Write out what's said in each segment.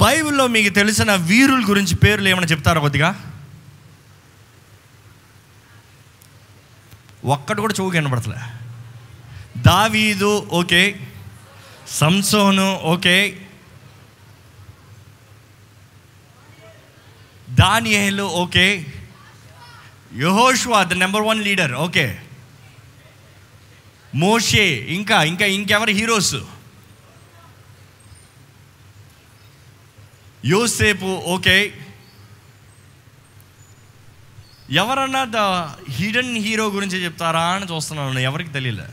బైబిల్లో మీకు తెలిసిన వీరుల గురించి పేర్లు ఏమైనా చెప్తారా కొద్దిగా? ఒక్కటి కూడా చెవు కనబడతలే దావీదు ఓకే. సంసోను ఓకే. దానియేలు okay. యహోష్వా the number one leader okay. మోషే ఇంకా ఇంకా ఇంకెవరు హీరోస్? యోసేపు ఓకే. ఎవరన్నా ద హిడెన్ హీరో గురించి చెప్తారా అని చూస్తున్నాను ఎవరికి తెలియలే.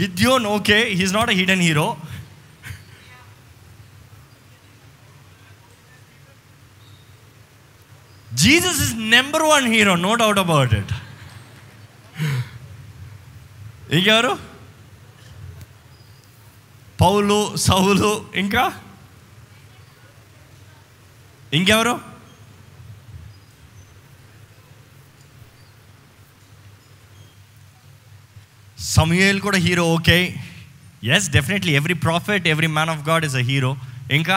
గిద్యోన్ okay he's not a hidden hero Jesus is number one hero no doubt about it ఇంకెవరు? పౌలు సౌలు ఇంకా? ఇంకెవరు? సమయల్ కూడా hero okay. Yes definitely every prophet every man of God is a hero ఇంకా?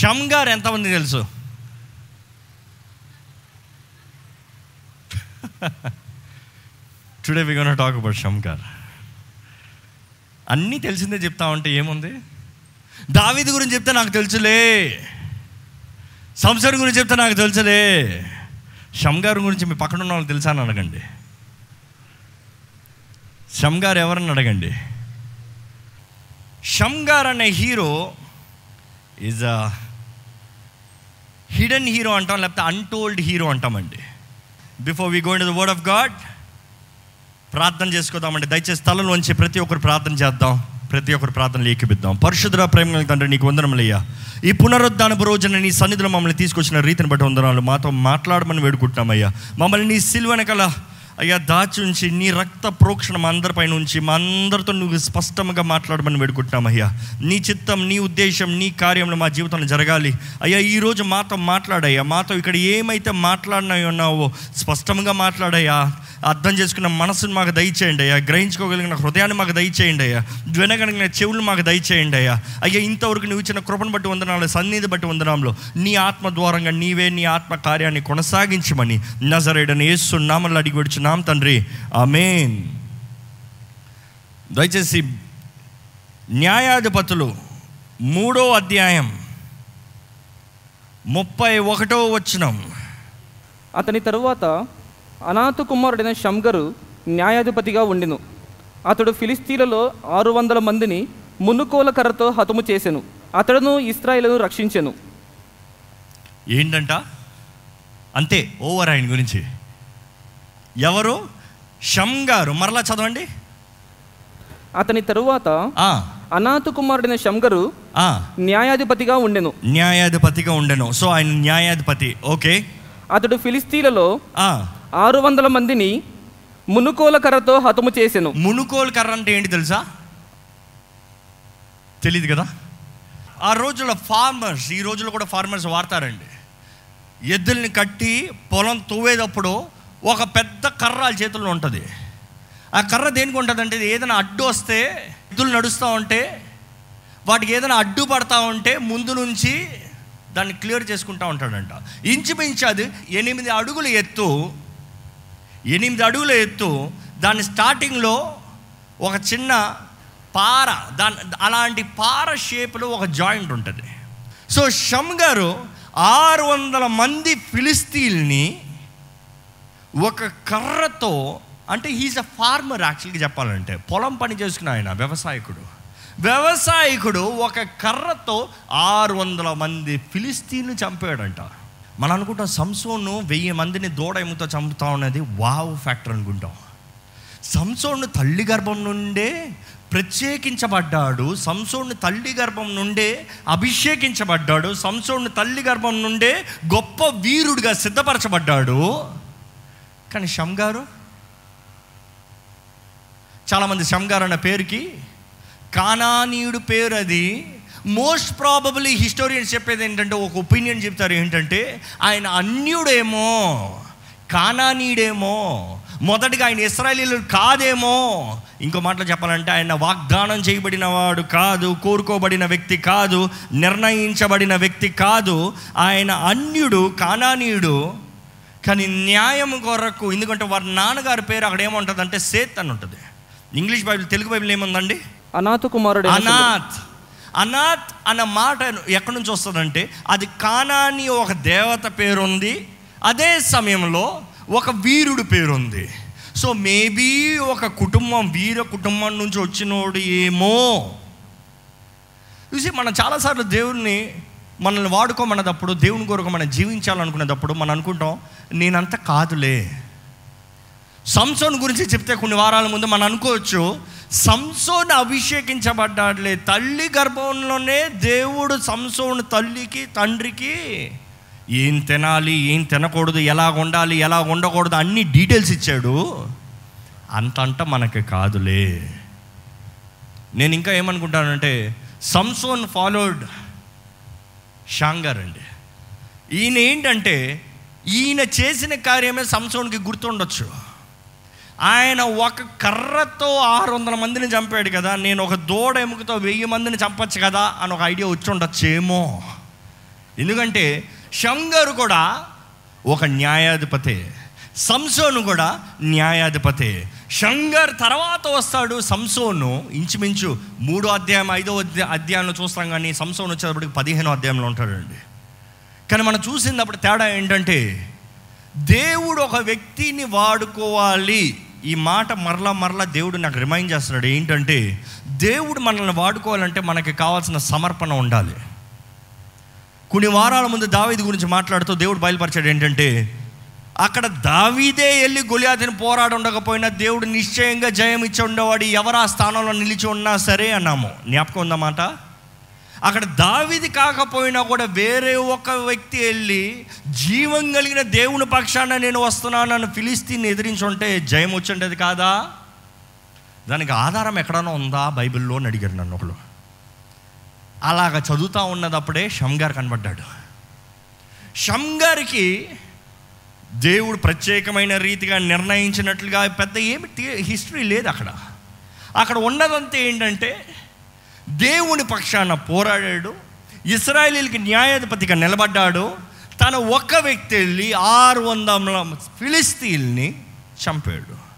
షమ్ గారు ఎంతమంది తెలుసు? Today we gonna talk about Shamgar అన్నీ తెలిసిందే చెప్తా ఉంటే ఏముంది? దావిది గురించి చెప్తే నాకు తెలుసులే. సంసారం గురించి చెప్తే నాకు తెలుసులే. షమ్గార్ గురించి మీ పక్కన ఉన్న వాళ్ళు తెలుసా అని అడగండి. షమ్గార్ ఎవరని అడగండి. షమ్గార్ అనే hero is a hidden hero అంటాం లేకపోతే అన్టోల్డ్ హీరో అంటామండి. Before we going the word of God ప్రార్థన చేసుకోదామండి. దయచేసి స్థలంలోంచి ప్రతి ఒక్కరు ప్రార్థన చేద్దాం. ప్రతి ఒక్కరు ప్రార్థనలు ఏకిపిద్దాం పరిశుద్ధ ప్రేమ తండ్రి నీకు వందనములయ్యా. ఈ పునరుద్ధానపు రోజున నీ సన్నిధిలో మమ్మల్ని తీసుకొచ్చిన రీతిని బట్టి వందనాలు. మాతో మాట్లాడమని వేడుకుంటున్నామయ్యా. మమ్మల్ని నీ సిల్వెనకల అయ్యా దాచి ఉంచి నీ రక్త ప్రోక్షణ మా అందరిపైన ఉంచి మా అందరితో నువ్వు స్పష్టంగా మాట్లాడమని వేడుకుంటున్నామయ్యా నీ చిత్తం నీ ఉద్దేశం నీ కార్యంలో మా జీవితంలో జరగాలి. అయ్యా ఈరోజు మాతో మాట్లాడయ్యా. మాతో ఇక్కడ ఏమైతే మాట్లాడినా ఉన్నావో స్పష్టంగా మాట్లాడయ్యా. అర్థం చేసుకున్న మనసును మాకు దయచేయండి అయ్యా. గ్రహించుకోగలిగిన హృదయాన్ని మాకు దయచేయండి అయ్యా. వినగలిగిన చెవులు మాకు దయచేయండి అయ్యా. అయ్యా ఇంతవరకు నువ్వు ఇచ్చిన కృపను బట్టి వందనాలు సన్నిధి బట్టి వందనాంలో. నీ ఆత్మ ద్వారంగా నీవే నీ ఆత్మ కార్యాన్ని కొనసాగించమని నజరేడని ఏసు నామల్ని అడిగి విడుచున్నాం తండ్రి. ఆమేన్. దయచేసి న్యాయాధిపతులు మూడో అధ్యాయం ముప్పై ఒకటో వచనం. అతని తరువాత అనాథ కుమారుడైన షమ్గరు న్యాయాధిపతిగా ఉండెను. అతడు ఫిలిస్తీన్లలో ఆరు వందల మందిని మునుకోల కర్రతో హతము చేసెను. అతడును ఇస్రాయేలును రక్షించెను. ఏంటంట? అంతే ఓవర్ ఆయన గురించి. ఎవరు? షమ్ గారు. మరలా చదవండి. అతని తరువాత అనాథ కుమారుడైన షమ్గరు ఆ, న్యాయాధిపతిగా ఉండెను. న్యాయాధిపతిగా ఉండెను. సో ఆయన న్యాయాధిపతి. ఓకే. అతడు ఫిలిస్తీన్లలో ఆరు వందల మందిని మునుకోల కర్రతో హతము చేసెను. మునుకోలు కర్ర అంటే ఏంటి తెలుసా? తెలియదు కదా? ఆ రోజుల్లో ఫార్మర్స్ ఈ రోజుల్లో కూడా ఫార్మర్స్ వాడతారండి. ఎద్దుల్ని కట్టి పొలం తవ్వేటప్పుడు ఒక పెద్ద కర్ర వాళ్ళ చేతుల్లో ఉంటుంది. ఆ కర్ర దేనికి ఉంటుందంటే ఏదైనా అడ్డు వస్తే ఎద్దులు నడుస్తూ ఉంటే వాటికి ఏదైనా అడ్డు పడతా ఉంటే ముందు నుంచి దాన్ని క్లియర్ చేసుకుంటా ఉంటాడంట. ఇంచుమించు అది ఎనిమిది అడుగులు ఎత్తు ఎనిమిది అడుగుల ఎత్తు దాని స్టార్టింగ్లో ఒక చిన్న పార దాని అలాంటి పార షేప్లో ఒక జాయింట్ ఉంటుంది. సో షమ్ గారు ఆరు వందల మంది ఫిలిస్తీన్ని ఒక కర్రతో అంటే హీజ్ అ ఫార్మర్ యాక్చువల్గా చెప్పాలంటే పొలం పని చేసుకున్న ఆయన వ్యవసాయకుడు. వ్యవసాయకుడు ఒక కర్రతో ఆరు వందల మంది ఫిలిస్తీన్లు చంపాడంట. మనం అనుకుంటాం సంసోను వెయ్యి మందిని దూడ ఎముతో చంపుతా ఉన్నది వావ్ ఫ్యాక్టర్ అనుకుంటాం. సంసోను తల్లి గర్భం నుండే ప్రత్యేకించబడ్డాడు సంసోను తల్లి గర్భం నుండే అభిషేకించబడ్డాడు సంసోను తల్లి గర్భం నుండే గొప్ప వీరుడిగా సిద్ధపరచబడ్డాడు. కానీ షమ్గారు చాలామంది షమ్గార్ అన్న పేరుకి కానానీయుడు పేరు అది. మోస్ట్ ప్రాబబ్లీ హిస్టోరియన్స్ చెప్పేది ఏంటంటే ఒక ఒపీనియన్ చెప్తారు ఏంటంటే ఆయన అన్యుడేమో కానానీయుడేమో మొదటిగా ఆయన ఇస్రాయలీలు కాదేమో. ఇంకో మాటలో చెప్పాలంటే ఆయన వాగ్దానం చేయబడిన వాడు కాదు కోరుకోబడిన వ్యక్తి కాదు నిర్ణయించబడిన వ్యక్తి కాదు. ఆయన అన్యుడు కానానీయుడు కానీ న్యాయం కొరకు ఎందుకంటే వారి నాన్నగారి పేరు అక్కడ ఏముంటుంది సేత్ అని ఉంటుంది. ఇంగ్లీష్ బైబిల్ తెలుగు బైబిల్ ఏముందండి? అనాథ కుమారుడైన శంగరు. అనాథ్ అనాథ్ అన్న మాట ఎక్కడి నుంచి వస్తుందంటే అది కానాని ఒక దేవత పేరు ఉంది అదే సమయంలో ఒక వీరుడు పేరు ఉంది సో మేబీ ఒక కుటుంబం వీర కుటుంబం నుంచి వచ్చినోడు ఏమో. చూసి మనం చాలాసార్లు దేవుడిని మనల్ని వాడుకోమన్నదప్పుడు దేవుని కొరకు మనం జీవించాలనుకునేటప్పుడు మనం అనుకుంటాం నేనంత కాదులే. సంసోన్ గురించి చెప్తే కొన్ని వారాల ముందు మనం అనుకోవచ్చు సంసోన్ అభిషేకించబడ్డాడులే. తల్లి గర్భంలోనే దేవుడు సంసోన్ తల్లికి తండ్రికి ఏం తినాలి ఏం తినకూడదు ఎలా ఉండాలి ఎలా ఉండకూడదు అన్ని డీటెయిల్స్ ఇచ్చాడు. అంతంట మనకి కాదులే. నేను ఇంకా ఏమనుకుంటానంటే సంసోన్ ఫాలోడ్ షాంగార్ అండి. ఈయన ఏంటంటే ఈయన చేసిన కార్యమే సంసోన్కి గుర్తుండొచ్చు. ఆయన ఒక కర్రతో ఆరు వందల మందిని చంపాడు కదా నేను ఒక దూడ ఎముకతో వెయ్యి మందిని చంపచ్చు కదా అని ఒక ఐడియా వచ్చి ఉండొచ్చేమో ఎందుకంటే షంగరు కూడా ఒక న్యాయాధిపతే సంసోను కూడా న్యాయాధిపతే షంగర్ తర్వాత వస్తాడు సంసోను. ఇంచుమించు మూడో అధ్యాయం ఐదో అధ్యాయంలో చూస్తాం కానీ సంసోను వచ్చేటప్పటికి పదిహేనో అధ్యాయంలో ఉంటాడండి. కానీ మనం చూసినప్పుడు తేడా ఏంటంటే దేవుడు ఒక వ్యక్తిని వాడుకోవాలి. ఈ మాట మరలా మరలా దేవుడు నాకు రిమైండ్ చేస్తున్నాడు. ఏంటంటే దేవుడు మనల్ని వాడుకోవాలంటే మనకి కావాల్సిన సమర్పణ ఉండాలి. కొన్ని వారాల ముందు దావీది గురించి మాట్లాడుతూ దేవుడు బయలుపరిచాడు ఏంటంటే అక్కడ దావీదే వెళ్ళి గొలియాతిని పోరాడి ఉండకపోయినా దేవుడు నిశ్చయంగా జయం ఇచ్చి ఉండేవాడు. ఎవరు ఆ స్థానంలో నిలిచి ఉన్నా సరే అన్నాము. జ్ఞాపకం ఉందన్నమాట అక్కడ దావిది కాకపోయినా కూడా వేరే ఒక వ్యక్తి వెళ్ళి జీవం కలిగిన దేవుని పక్షాన నేను వస్తున్నానని ఫిలిస్తీన్ ఎదిరించుంటే జయం వచ్చిండేది కాదా? దానికి ఆధారం ఎక్కడైనా ఉందా? బైబిల్లో అని అడిగారు నన్ను ఒకడు. అలాగ చదువుతూ ఉన్నదప్పుడే షమ్గారు కనబడ్డాడు. షమ్గారికి దేవుడు ప్రత్యేకమైన రీతిగా నిర్ణయించినట్లుగా పెద్ద ఏమి హిస్టరీ లేదు అక్కడ. అక్కడ ఉన్నదంతా ఏంటంటే దేవుని పక్షాన పోరాడాడు ఇస్రాయలీలకి న్యాయాధిపతిగా నిలబడ్డాడు తన ఒక్క వ్యక్తి వెళ్ళి ఆరు వందల ఫిలిస్తీన్ని చంపాడు.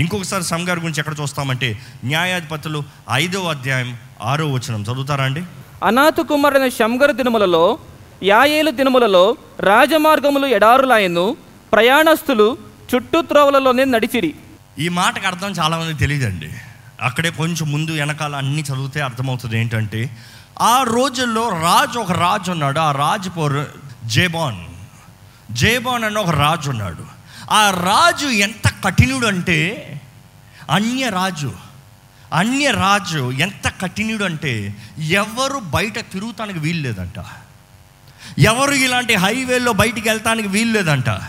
ఇంకొకసారి సంగారి గురించి ఎక్కడ చూస్తామంటే న్యాయాధిపతులు ఐదో అధ్యాయం ఆరో వచనం చదువుతారా అండి? అనాథ కుమారుడైన శంగరు దినములలో యాయేలు దినములలో రాజమార్గములు ఎడారులాయను ప్రయాణస్తులు చుట్టూ త్రోవలలోనే నడిచిరి. ఈ మాటకు అర్థం చాలామంది తెలియదండి అక్కడే కొంచెం ముందు వెనకాల అన్నీ చదివితే అర్థమవుతుంది ఏంటంటే ఆ రోజుల్లో రాజు ఒక రాజు ఉన్నాడు ఆ రాజు పోరు జేబాన్. జేబాన్ అన్న ఒక రాజు ఉన్నాడు. ఆ రాజు ఎంత కఠినుడు అంటే అన్య రాజు అన్య రాజు ఎంత కఠినుడు అంటే ఎవరు బయట తిరుగుతానికి వీలు లేదంట ఎవరు ఇలాంటి హైవేలో బయటికి వెళ్తానికి వీలు లేదంట.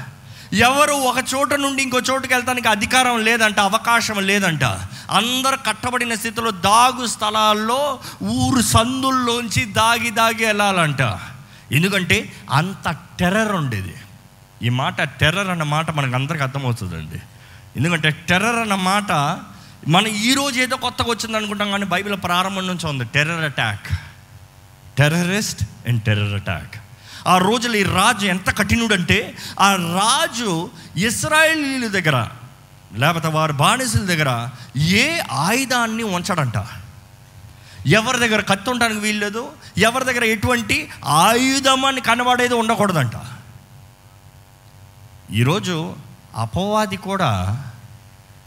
ఎవరు ఒక చోట నుండి ఇంకో చోటుకి వెళ్తానికి అధికారం లేదంట అవకాశం లేదంట. అందరు కట్టబడిన స్థితిలో దాగు స్థలాల్లో ఊరు సందుల్లోంచి దాగి దాగి వెళ్ళాలంట. ఎందుకంటే అంత టెర్రర్ ఉండేది. ఈ మాట టెర్రర్ అన్న మాట మనకు అందరికి అర్థమవుతుందండి. ఎందుకంటే టెర్రర్ అన్న మాట మన ఈరోజు ఏదో కొత్తగా వచ్చింది అనుకుంటాం కానీ బైబిల్ ప్రారంభం నుంచి ఉంది. Terror attack. Terrorist and terror attack. ఆ రోజులు ఈ రాజు ఎంత కఠినుడంటే ఆ రాజు ఇస్రాయేలీల దగ్గర లేకపోతే వారి బానిసల దగ్గర ఏ ఆయుధాన్ని ఉంచడంట. ఎవరి దగ్గర కత్తి ఉండడానికి వీల్లేదు ఎవరి దగ్గర ఎటువంటి ఆయుధం అని కనబడేది ఉండకూడదంట. ఈరోజు అపవాది కూడా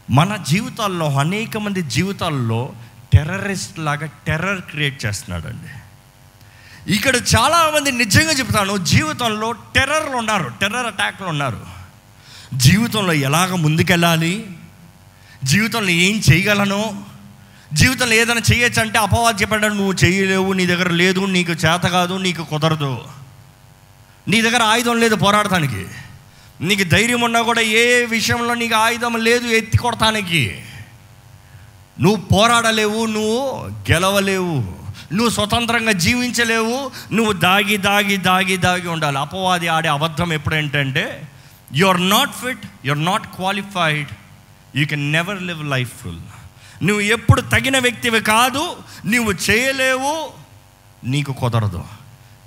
మన జీవితాల్లో అనేక మంది జీవితాల్లో టెర్రరిస్ట్ లాగా టెర్రర్ క్రియేట్ చేస్తున్నాడండి. ఇక్కడ చాలామంది నిజంగా చెప్తాను జీవితంలో టెర్రర్లు ఉన్నారు టెర్రర్ అటాక్లు ఉన్నారు. జీవితంలో ఎలాగ ముందుకెళ్ళాలి? జీవితంలో ఏం చేయగలను? జీవితంలో ఏదైనా చేయొచ్చు అంటే అపవాది చెప్పాడు నువ్వు చేయలేవు నీ దగ్గర లేదు నీకు చేత కాదు నీకు కుదరదు. నీ దగ్గర ఆయుధం లేదు పోరాడటానికి. నీకు ధైర్యం ఉన్నా కూడా ఏ విషయంలో నీకు ఆయుధం లేదు ఎత్తి కొడటానికి. నువ్వు పోరాడలేవు నువ్వు గెలవలేవు. నువ్వు స్వతంత్రంగా జీవించలేవు నువ్వు దాగి దాగి దాగి దాగి ఉండాలి. అపవాది ఆడే అబద్ధం ఎప్పుడేంటంటే you are not fit you are not qualified you can never live life full నువ్వు ఎప్పుడు తగిన వ్యక్తివి కాదు నువ్వు చేయలేవు నీకు కుదరదు.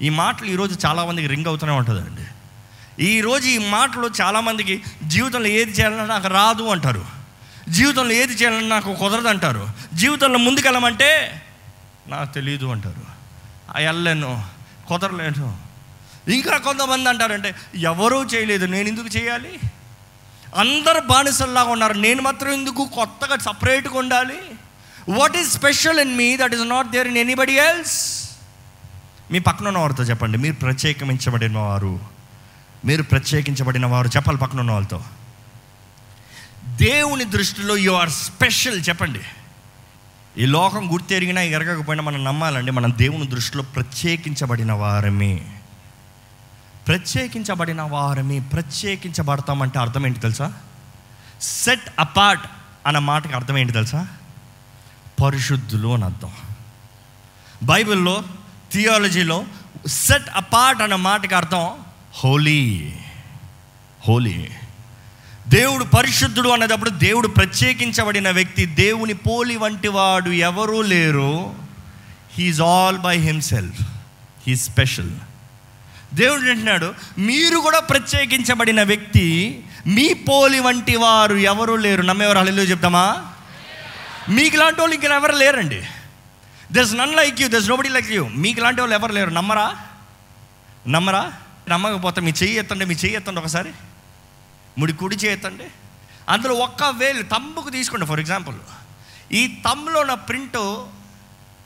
ఈ మాటలు ఈరోజు చాలామందికి రింగ్ అవుతూనే ఉంటుందండి. ఈరోజు ఈ మాటలు చాలామందికి జీవితంలో ఏది చేయాలన్నా నాకు రాదు అంటారు. జీవితంలో ఏది చేయాలన్నా నాకు కుదరదు అంటారు. జీవితంలో ముందుకెళ్ళమంటే నాకు తెలియదు అంటారు. వెళ్ళాను కుదరలేను ఇంకా కొంతమంది అంటారంటే ఎవరూ చేయలేదు నేను ఎందుకు చేయాలి? అందరు బానిసల్లాగా ఉన్నారు నేను మాత్రం ఎందుకు కొత్తగా సపరేట్గా ఉండాలి? What is special in me that is not there in anybody else మీ పక్కన ఉన్నవారితో చెప్పండి మీరు ప్రత్యేకించబడిన వారు మీరు ప్రత్యేకించబడిన వారు చెప్పాలి పక్కన ఉన్న వాళ్ళతో. దేవుని దృష్టిలో యు ఆర్ స్పెషల్ చెప్పండి. ఈ లోకం గుర్తెరిగినా ఎరగకపోయినా మనం నమ్మాలండి మనం దేవుని దృష్టిలో ప్రత్యేకించబడిన వారమే. ప్రత్యేకించబడిన వారమే ప్రత్యేకించబడతామంటే అర్థం ఏంటి తెలుసా? సెట్ అపార్ట్ అన్న మాటకి అర్థం ఏంటి తెలుసా? పరిశుద్ధులు అని అర్థం. బైబిల్లో థియాలజీలో సెట్ అపార్ట్ అన్న మాటకి అర్థం హోలీ హోలీ దేవుడు పరిశుద్ధుడు అన్నదప్పుడు దేవుడు ప్రత్యేకించబడిన వ్యక్తి దేవుని పోలి వంటి వాడు ఎవరూ లేరు. He is all by himself he special దేవుడు అంటున్నాడు మీరు కూడా ప్రత్యేకించబడిన వ్యక్తి మీ పోలి వంటి వారు ఎవరు లేరు. నమ్మేవారు హలో చెప్తామా? మీకు లాంటి వాళ్ళు ఇంకా ఎవరు లేరండి? There's none like you this nobody like you మీకు లాంటి వాళ్ళు ఎవరు లేరు? నమ్మరా? నమ్మరా? నమ్మకపోతే మీ చెయ్యి ఎత్తండి మీ చెయ్యి ఎత్తండి ఒకసారి. ముడి కుడి చేతండి. అందులో ఒక్క వేలు తమ్ముకు తీసుకోండి ఫర్ ఎగ్జాంపుల్ ఈ తమ్ములో ఉన్న ప్రింట్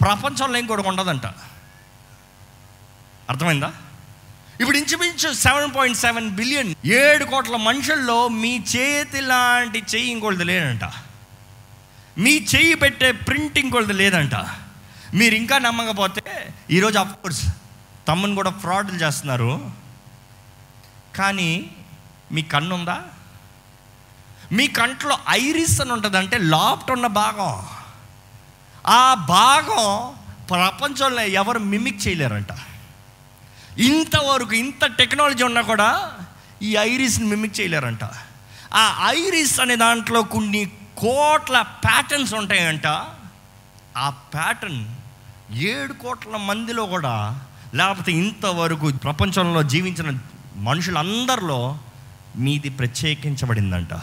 ప్రపంచంలో ఇంకోటి ఉండదంట. అర్థమైందా? ఇప్పుడు ఇంచుమించు సెవెన్ పాయింట్ సెవెన్ బిలియన్ ఏడు కోట్ల మనుషుల్లో మీ చేతి లాంటి చెయ్యి ఇంకోటిది లేదంట. మీ చెయ్యి పెట్టే ప్రింట్ ఇంకోటిది లేదంట. మీరు ఇంకా నమ్మకపోతే ఈరోజు కోర్స్ తమ్ముని కూడా ఫ్రాడ్లు చేస్తున్నారు. కానీ మీ కన్ను ఉందా మీ కంట్లో ఐరిస్ అని ఉంటుంది అంటే లాఫ్ట్ ఉన్న భాగం. ఆ భాగం ప్రపంచంలో ఎవరు మిమిక్ చేయలేరంట. ఇంతవరకు ఇంత టెక్నాలజీ ఉన్నా కూడా ఈ ఐరిస్ని మిమిక్ చేయలేరంట. ఆ ఐరిస్ అనే దాంట్లో కొన్ని కోట్ల ప్యాటర్న్స్ ఉంటాయంట. ఆ ప్యాటర్న్ ఏడు కోట్ల మందిలో కూడా లేకపోతే ఇంతవరకు ప్రపంచంలో జీవించిన మనుషులందరిలో మీది ప్రత్యేకించబడిందంట.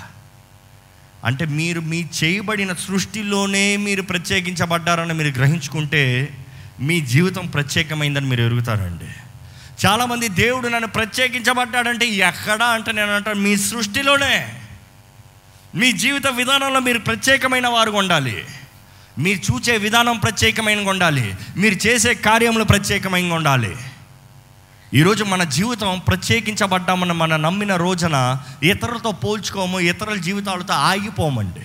అంటే మీరు మీ చేయబడిన సృష్టిలోనే మీరు ప్రత్యేకించబడ్డారని మీరు గ్రహించుకుంటే మీ జీవితం ప్రత్యేకమైందని మీరు ఎరుగుతారండి. చాలామంది దేవుడు నన్ను ప్రత్యేకించబడ్డాడంటే ఎక్కడా అంటే నేను అంటాను మీ సృష్టిలోనే. మీ జీవిత విధానంలో మీరు ప్రత్యేకమైన వారు ఉండాలి. మీరు చూచే విధానం ప్రత్యేకమైన ఉండాలి. మీరు చేసే కార్యంలో ప్రత్యేకమైన ఉండాలి. ఈరోజు మన జీవితం ప్రత్యేకించబడ్డామని మనం నమ్మిన రోజున ఇతరులతో పోల్చుకోము ఇతరుల జీవితాలతో ఆగిపోమండి.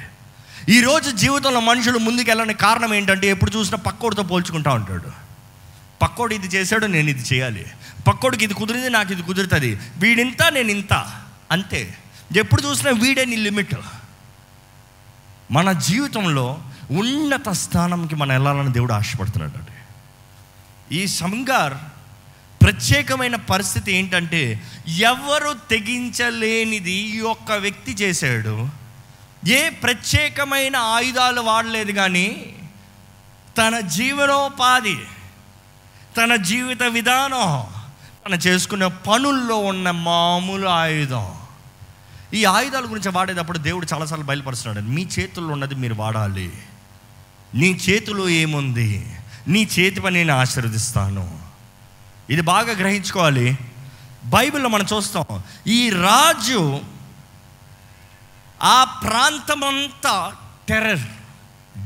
ఈరోజు జీవితంలో మనుషులు ముందుకెళ్ళని కారణం ఏంటంటే ఎప్పుడు చూసినా పక్కోడితో పోల్చుకుంటా ఉంటాడు. పక్కోడు ఇది చేశాడు నేను ఇది చేయాలి. పక్కోడికి ఇది కుదిరింది నాకు ఇది కుదురుతుంది. వీడింత నేను ఇంత. అంతే. ఎప్పుడు చూసినా వీడే నీ లిమిట్. మన జీవితంలో ఉన్నత స్థానంకి మనం వెళ్ళాలని దేవుడు ఆశపడుతున్నాడు అండి ఈ సంగార్ ప్రత్యేకమైన పరిస్థితి ఏంటంటే ఎవరు తెగించలేనిది ఈ ఒక్క వ్యక్తి చేశాడు. ఏ ప్రత్యేకమైన ఆయుధాలు వాడలేదు కానీ తన జీవనోపాధి తన జీవిత విధానం తన చేసుకునే పనుల్లో ఉన్న మామూలు ఆయుధం. ఈ ఆయుధాల గురించి వాడేటప్పుడు దేవుడు చాలాసార్లు బయలుపరుస్తున్నాడు. మీ చేతుల్లో ఉన్నది మీరు వాడాలి. నీ చేతిలో ఏముంది? నీ చేతి పని నేను ఆశీర్వదిస్తాను. ఇది బాగా గ్రహించుకోవాలి. బైబిల్లో మనం చూస్తాం ఈ రాజు ఆ ప్రాంతమంతా టెర్రర్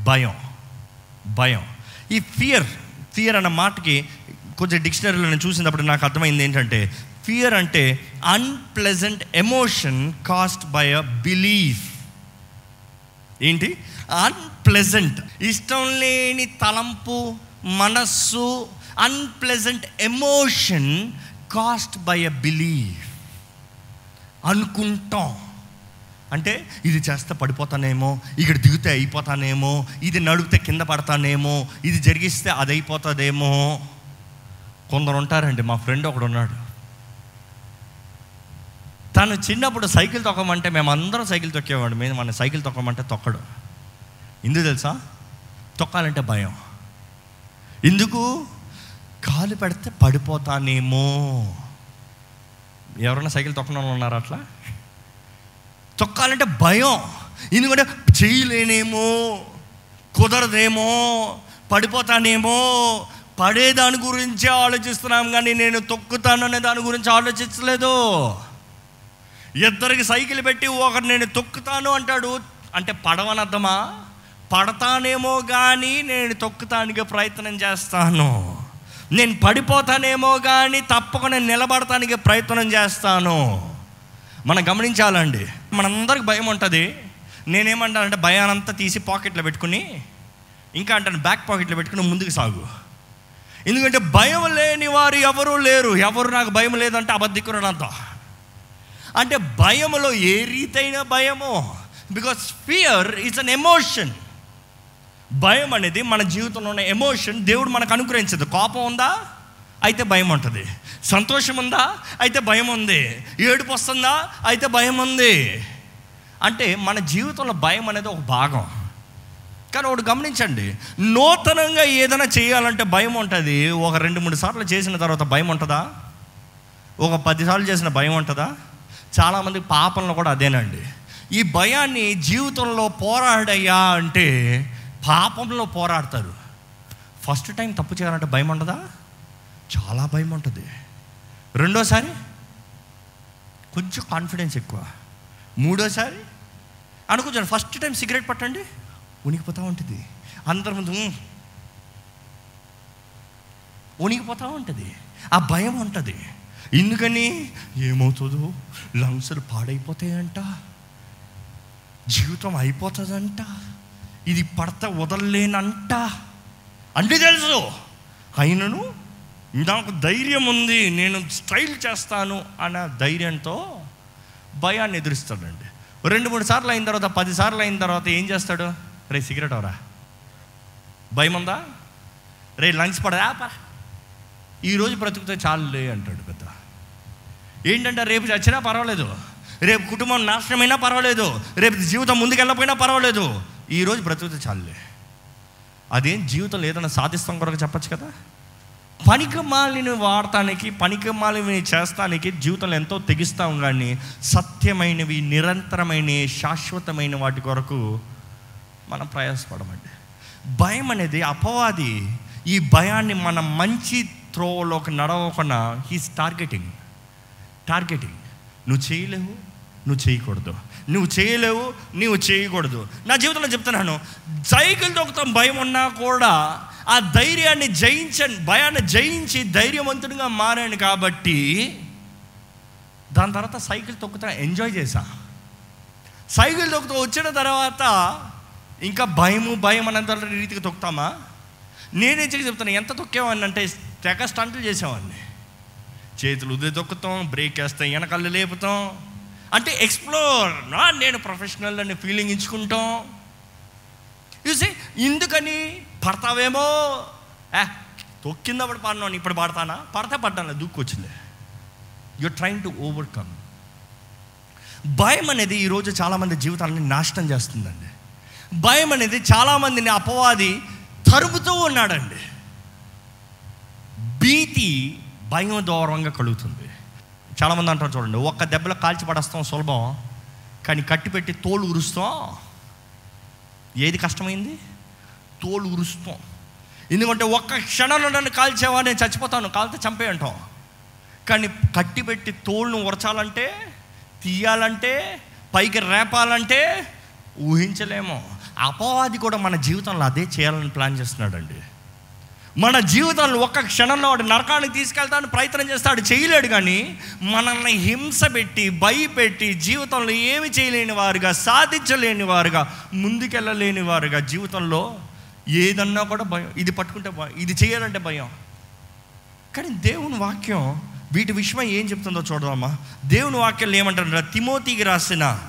భయం భయం. ఈ ఫియర్ ఫియర్ అన్న మాటకి కొంచెం డిక్షనరీలో నేను చూసినప్పుడు నాకు అర్థమైంది ఏంటంటే ఫియర్ అంటే unpleasant emotion caused by a belief ఏంటి? అన్ప్లెజెంట్ ఇష్టం లేని తలంపు మనస్సు unpleasant emotion caused by a belief అనుకుంటాం. అంటే ఇది చేస్తే పడిపోతానేమో ఇక్కడ దిగితే అయిపోతానేమో ఇది నడిపితే కింద పడతానేమో ఇది జరిగిస్తే అది అయిపోతుందేమో. కొందరు ఉంటారండి మా ఫ్రెండ్ ఒకడు ఉన్నాడు. తను చిన్నప్పుడు సైకిల్ తొక్కమంటే మేము సైకిల్ తొక్కేవాడు మేము మన సైకిల్ తొక్కమంటే తొక్కడు. ఎందుకు తెలుసా? తొక్కాలంటే భయం. ఎందుకు? కాలు పెడితే పడిపోతానేమో. ఎవరైనా సైకిల్ తొక్కన ఉన్నారు ఉన్నారా అట్లా? తొక్కాలంటే భయం. ఎందుకంటే చేయలేనేమో కుదరదేమో పడిపోతానేమో. పడేదాని గురించే ఆలోచిస్తున్నాం కానీ నేను తొక్కుతాననే దాని గురించి ఆలోచించలేదు. ఇద్దరికి సైకిల్ పెట్టి ఒకరు నేను తొక్కుతాను అంటాడు. అంటే పడవనర్థమా పడతానేమో కానీ నేను తొక్కుతానికి ప్రయత్నం చేస్తాను. నేను పడిపోతానేమో కానీ తప్పకుండా నిలబడటానికి ప్రయత్నం చేస్తాను. మనం గమనించాలండి మనందరికి భయం ఉంటుంది. నేనేమంటానంటే భయానంతా తీసి పాకెట్లో పెట్టుకుని ఇంకా అంటాను బ్యాక్ పాకెట్లో పెట్టుకుని ముందుకు సాగు. ఎందుకంటే భయం లేని వారు ఎవరూ లేరు. ఎవరు నాకు భయం లేదంటే అబద్ధికున్నాడంతా అంటే భయములో ఏ రీతైన భయమో. Because fear is an emotion భయం అనేది మన జీవితంలో ఉన్న ఎమోషన్ దేవుడు మనకు అనుగ్రహించదు. కోపం ఉందా? అయితే భయం ఉంటుంది. సంతోషం ఉందా? అయితే భయం ఉంది. ఏడుపు వస్తుందా? అయితే భయం ఉంది. అంటే మన జీవితంలో భయం అనేది ఒక భాగం. కానీ ఒకటి గమనించండి. నూతనంగా ఏదైనా చేయాలంటే భయం ఉంటుంది. ఒక రెండు మూడు సార్లు చేసిన తర్వాత భయం ఉంటుందా? ఒక పదిసార్లు చేసిన భయం ఉంటుందా? చాలామంది పాపంలో కూడా అదేనండి. ఈ భయాన్ని జీవితంలో పోరాడయ్యా అంటే పాపంలో పోరాడతారు. ఫస్ట్ టైం తప్పు చేయాలంటే భయం ఉండదా? చాలా భయం ఉంటుంది. రెండోసారి కొంచెం కాన్ఫిడెన్స్ ఎక్కువ. మూడోసారి అనుకుంటాను ఫస్ట్ టైం సిగరెట్ పట్టండి ఉనికిపోతూ ఉంటుంది. అందరి ముందు ఉనికిపోతూ ఉంటుంది. ఆ భయం ఉంటుంది. ఎందుకని? ఏమవుతుందో? లంగ్స్లు పాడైపోతాయంట. జీవితం అయిపోతుందంట. ఇది పడత వదలలేనంట. అన్నీ తెలుసు అయినను నాకు ధైర్యం ఉంది నేను స్టైల్ చేస్తాను అన్న ధైర్యంతో భయాన్ని ఎదురుస్తాడండి. రెండు మూడు సార్లు అయిన తర్వాత పదిసార్లు అయిన తర్వాత ఏం చేస్తాడు? రే సిగరెట్ అవరా భయం ఉందా? రే లంగ్స్ పడదా? పా. ఈరోజు బ్రతుకుతే చాలులే అంటాడు పెద్ద. ఏంటంటే రేపు చచ్చినా పర్వాలేదు. రేపు కుటుంబం నాశనమైనా పర్వాలేదు. రేపు జీవితం ముందుకెళ్ళకపోయినా పర్వాలేదు. ఈరోజు బ్రతికితే చాలులే. అదేం జీవితం ఏదైనా సాధిస్తాం కొరకు చెప్పచ్చు కదా? పనికమాలిని వాడటానికి పనికమాలిని చేస్తానికి జీవితంలో ఎంతో తెగిస్తాం కానీ సత్యమైనవి నిరంతరమైన శాశ్వతమైన వాటి కొరకు మనం ప్రయాసపడమండి. భయం అనేది అపవాది ఈ భయాన్ని మన మంచి త్రోవలోకి నడవకుండా హీస్ టార్గెటింగ్ టార్గెటింగ్ నువ్వు చేయలేవు నువ్వు చేయకూడదు. నువ్వు చేయలేవు నువ్వు చేయకూడదు. నా జీవితంలో చెప్తున్నాను సైకిల్ తొక్కుతాం భయం ఉన్నా కూడా ఆ ధైర్యాన్ని జయించండి భయాన్ని జయించి ధైర్యవంతుడిగా మారాను కాబట్టి దాని తర్వాత సైకిల్ తొక్కుతా ఎంజాయ్ చేశా. సైకిల్ తొక్కుతూ వచ్చిన తర్వాత ఇంకా భయము భయం అన్నంత రీతికి తొక్కుతామా? నేనే చెప్పి చెప్తాను ఎంత తొక్కేవాడిని అంటే తెగ స్టంట్లు చేసేవాడిని. చేతులు ఉదే తొక్కుతాం బ్రేక్ వేస్తాం వెనకాళ్ళు లేపుతాం. అంటే ఎక్స్ప్లోర్ నా నేను ప్రొఫెషనల్ అని ఫీలింగ్ ఇచ్చుకుంటాం. చూసి ఎందుకని పడతావేమో. ఏ తొక్కిందప్పుడు పడినాను ఇప్పుడు పడతానా? పడతా పడ్డాను దూక్కొచ్చింది. యు ట్రైన్ టు ఓవర్కమ్ భయం అనేది ఈరోజు చాలామంది జీవితాన్ని నాశనం చేస్తుందండి. భయం అనేది చాలామందిని అపవాది తరుముతూ ఉన్నాడండి. భీతి భయం దూరంగా కలుగుతుంది. చాలామంది అంటారు చూడండి ఒక్క దెబ్బలో కాల్చి పడేస్తాం సులభం కానీ కట్టి పెట్టి తోలు ఉరుస్తాం. ఏది కష్టమైంది? తోలు ఉరుస్తాం. ఎందుకంటే ఒక్క క్షణంలో నన్ను కాల్చేవా నేను చచ్చిపోతాను కాలితే చంపే అంటాం కానీ కట్టి పెట్టి తోలును ఉరచాలంటే తీయాలంటే పైకి రేపాలంటే ఊహించలేము. అపవాది కూడా మన జీవితంలో అదే చేయాలని ప్లాన్ చేస్తున్నాడండి. మన జీవితంలో ఒక్క క్షణంలో వాడు నరకానికి తీసుకెళ్తాను ప్రయత్నం చేస్తాడు చేయలేడు కానీ మనల్ని హింస పెట్టి భయపెట్టి జీవితంలో ఏమి చేయలేని వారుగా సాధించలేని వారుగా ముందుకెళ్ళలేని వారుగా జీవితంలో ఏదన్నా కూడా భయం. ఇది పట్టుకుంటే భయం ఇది చేయాలంటే భయం. కానీ దేవుని వాక్యం వీటి విషయం ఏం చెప్తుందో చూడదామా? దేవుని వాక్యాలు ఏమంటారు తిమోతికి రాసిన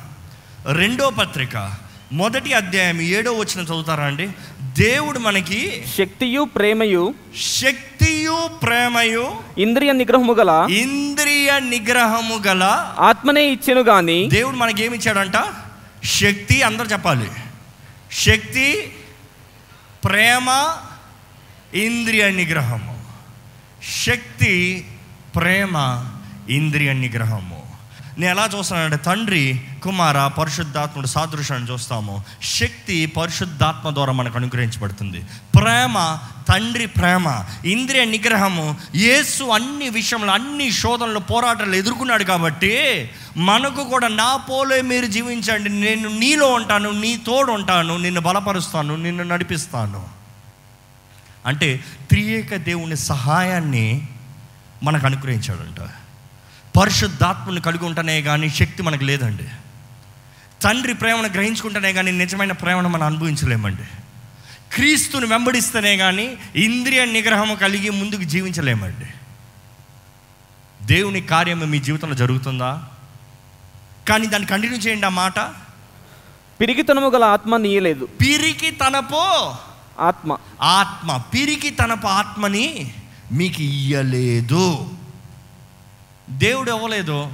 రెండో పత్రిక మొదటి అధ్యాయం ఏడో వచ్చిన చదువుతారా అండి? దేవుడు మనకి శక్తియు ప్రేమయు శక్తియు ప్రేమయు ఇంద్రియ నిగ్రహము గల ఇంద్రియ నిగ్రహము గల ఆత్మనే ఇచ్చెను గాని దేవుడు మనకి ఏమి ఇచ్చాడంట? శక్తి అందరు చెప్పాలి. శక్తి ప్రేమ ఇంద్రియ నిగ్రహము. శక్తి ప్రేమ ఇంద్రియ నిగ్రహము. నేను ఎలా చూస్తానంటే తండ్రి కుమార పరిశుద్ధాత్ముడు సాదృశ్యాన్ని చూస్తాము. శక్తి పరిశుద్ధాత్మ ద్వారా మనకు అనుగ్రహించబడుతుంది. ప్రేమ తండ్రి ప్రేమ ఇంద్రియ నిగ్రహము యేసు అన్ని విషయంలో అన్ని శోధనలు పోరాటాలు ఎదుర్కొన్నాడు కాబట్టి మనకు కూడా నా పోలే మీరు జీవించండి. నేను నీలో ఉంటాను నీ తోడు ఉంటాను నిన్ను బలపరుస్తాను నిన్ను నడిపిస్తాను. అంటే త్రియేక దేవుని సహాయాన్ని మనకు అనుగ్రహించాడంట. పరిశుద్ధాత్మని కలిగి ఉంటేనే కానీ శక్తి మనకు లేదండి. తండ్రి ప్రేమను గ్రహించుకుంటేనే కానీ నిజమైన ప్రేమను మనం అనుభవించలేమండి. క్రీస్తుని వెంబడిస్తేనే కానీ ఇంద్రియ నిగ్రహం కలిగి ముందుకు జీవించలేమండి. దేవుని కార్యం మీ జీవితంలో జరుగుతుందా? కానీ దాన్ని కంటిన్యూ చేయండి ఆ మాట. పిరికితనము గల ఆత్మ నీయలేదు. పిరికి తనపో ఆత్మ. ఆత్మ. పిరికి తనపు ఆత్మని మీకు ఇయ్యలేదు. దేవుడు ఇవ్వలేదు.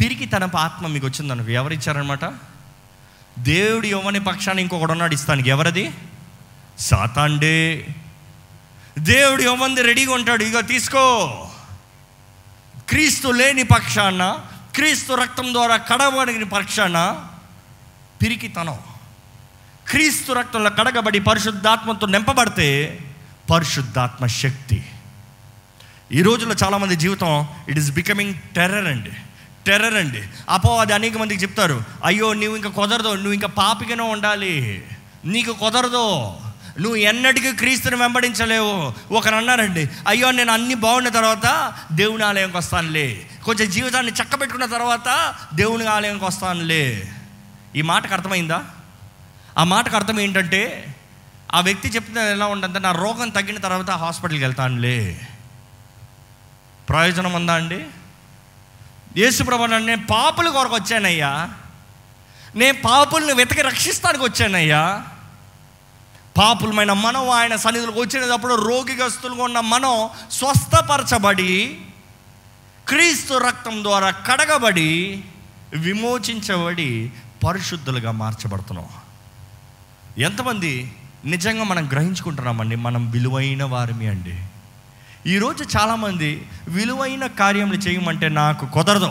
పిరికి తన ఆత్మ మీకు వచ్చిందనుకో ఎవరు ఇచ్చారనమాట దేవుడు ఇవ్వని పక్షాన్ని ఇంకొకడు ఉన్నాడు ఇస్తానికి. ఎవరది? సాతాండే దేవుడు ఇవ్వమంది రెడీగా ఉంటాడు. ఇక తీసుకో. క్రీస్తు లేని పక్షాన క్రీస్తు రక్తం ద్వారా కడబడిన పక్షాన పిరికితనం క్రీస్తు రక్తంలో కడగబడి పరిశుద్ధాత్మతో నింపబడితే పరిశుద్ధాత్మ శక్తి. ఈ రోజుల్లో చాలామంది జీవితం ఇట్ ఈస్ బికమింగ్ టెర్రర్ అండి. టెర్రర్ అండి. అపో అది అనేక మందికి చెప్తారు అయ్యో నువ్వు ఇంకా కుదరదు నువ్వు ఇంకా పాపిగానే ఉండాలి. నీకు కుదరదు. నువ్వు ఎన్నటికీ క్రీస్తుని వెంబడించలేవు. ఒకరు అన్నారండి అయ్యో నేను అన్ని బాగున్న తర్వాత దేవుని ఆలయంకి వస్తానులే. కొంచెం జీవితాన్ని చక్కబెట్టుకున్న తర్వాత దేవుని ఆలయంకి వస్తానులే. ఈ మాటకు అర్థమైందా? ఆ మాటకు అర్థం ఏంటంటే ఆ వ్యక్తి చెప్తున్నది ఎలా ఉంటుందంటే నా రోగం తగ్గిన తర్వాత హాస్పిటల్కి వెళ్తానులే. ప్రయోజనం ఉందా అండి? యేసుప్రభు నేను పాపుల కొరకు వచ్చానయ్యా. నేను పాపుల్ని వెతకి రక్షిస్తానికి వచ్చానయ్యా. పాపులమైన మనం ఆయన సన్నిధులకు వచ్చినప్పుడు రోగిగస్తులుగా ఉన్న మనం స్వస్థపరచబడి క్రీస్తు రక్తం ద్వారా కడగబడి విమోచించబడి పరిశుద్ధులుగా మార్చబడుతున్నాం. ఎంతమంది నిజంగా మనం గ్రహించుకుంటున్నామండి? మనం విలువైన వారిమి అండి. ఈరోజు చాలామంది విలువైన కార్యములు చేయమంటే నాకు కుదరదు.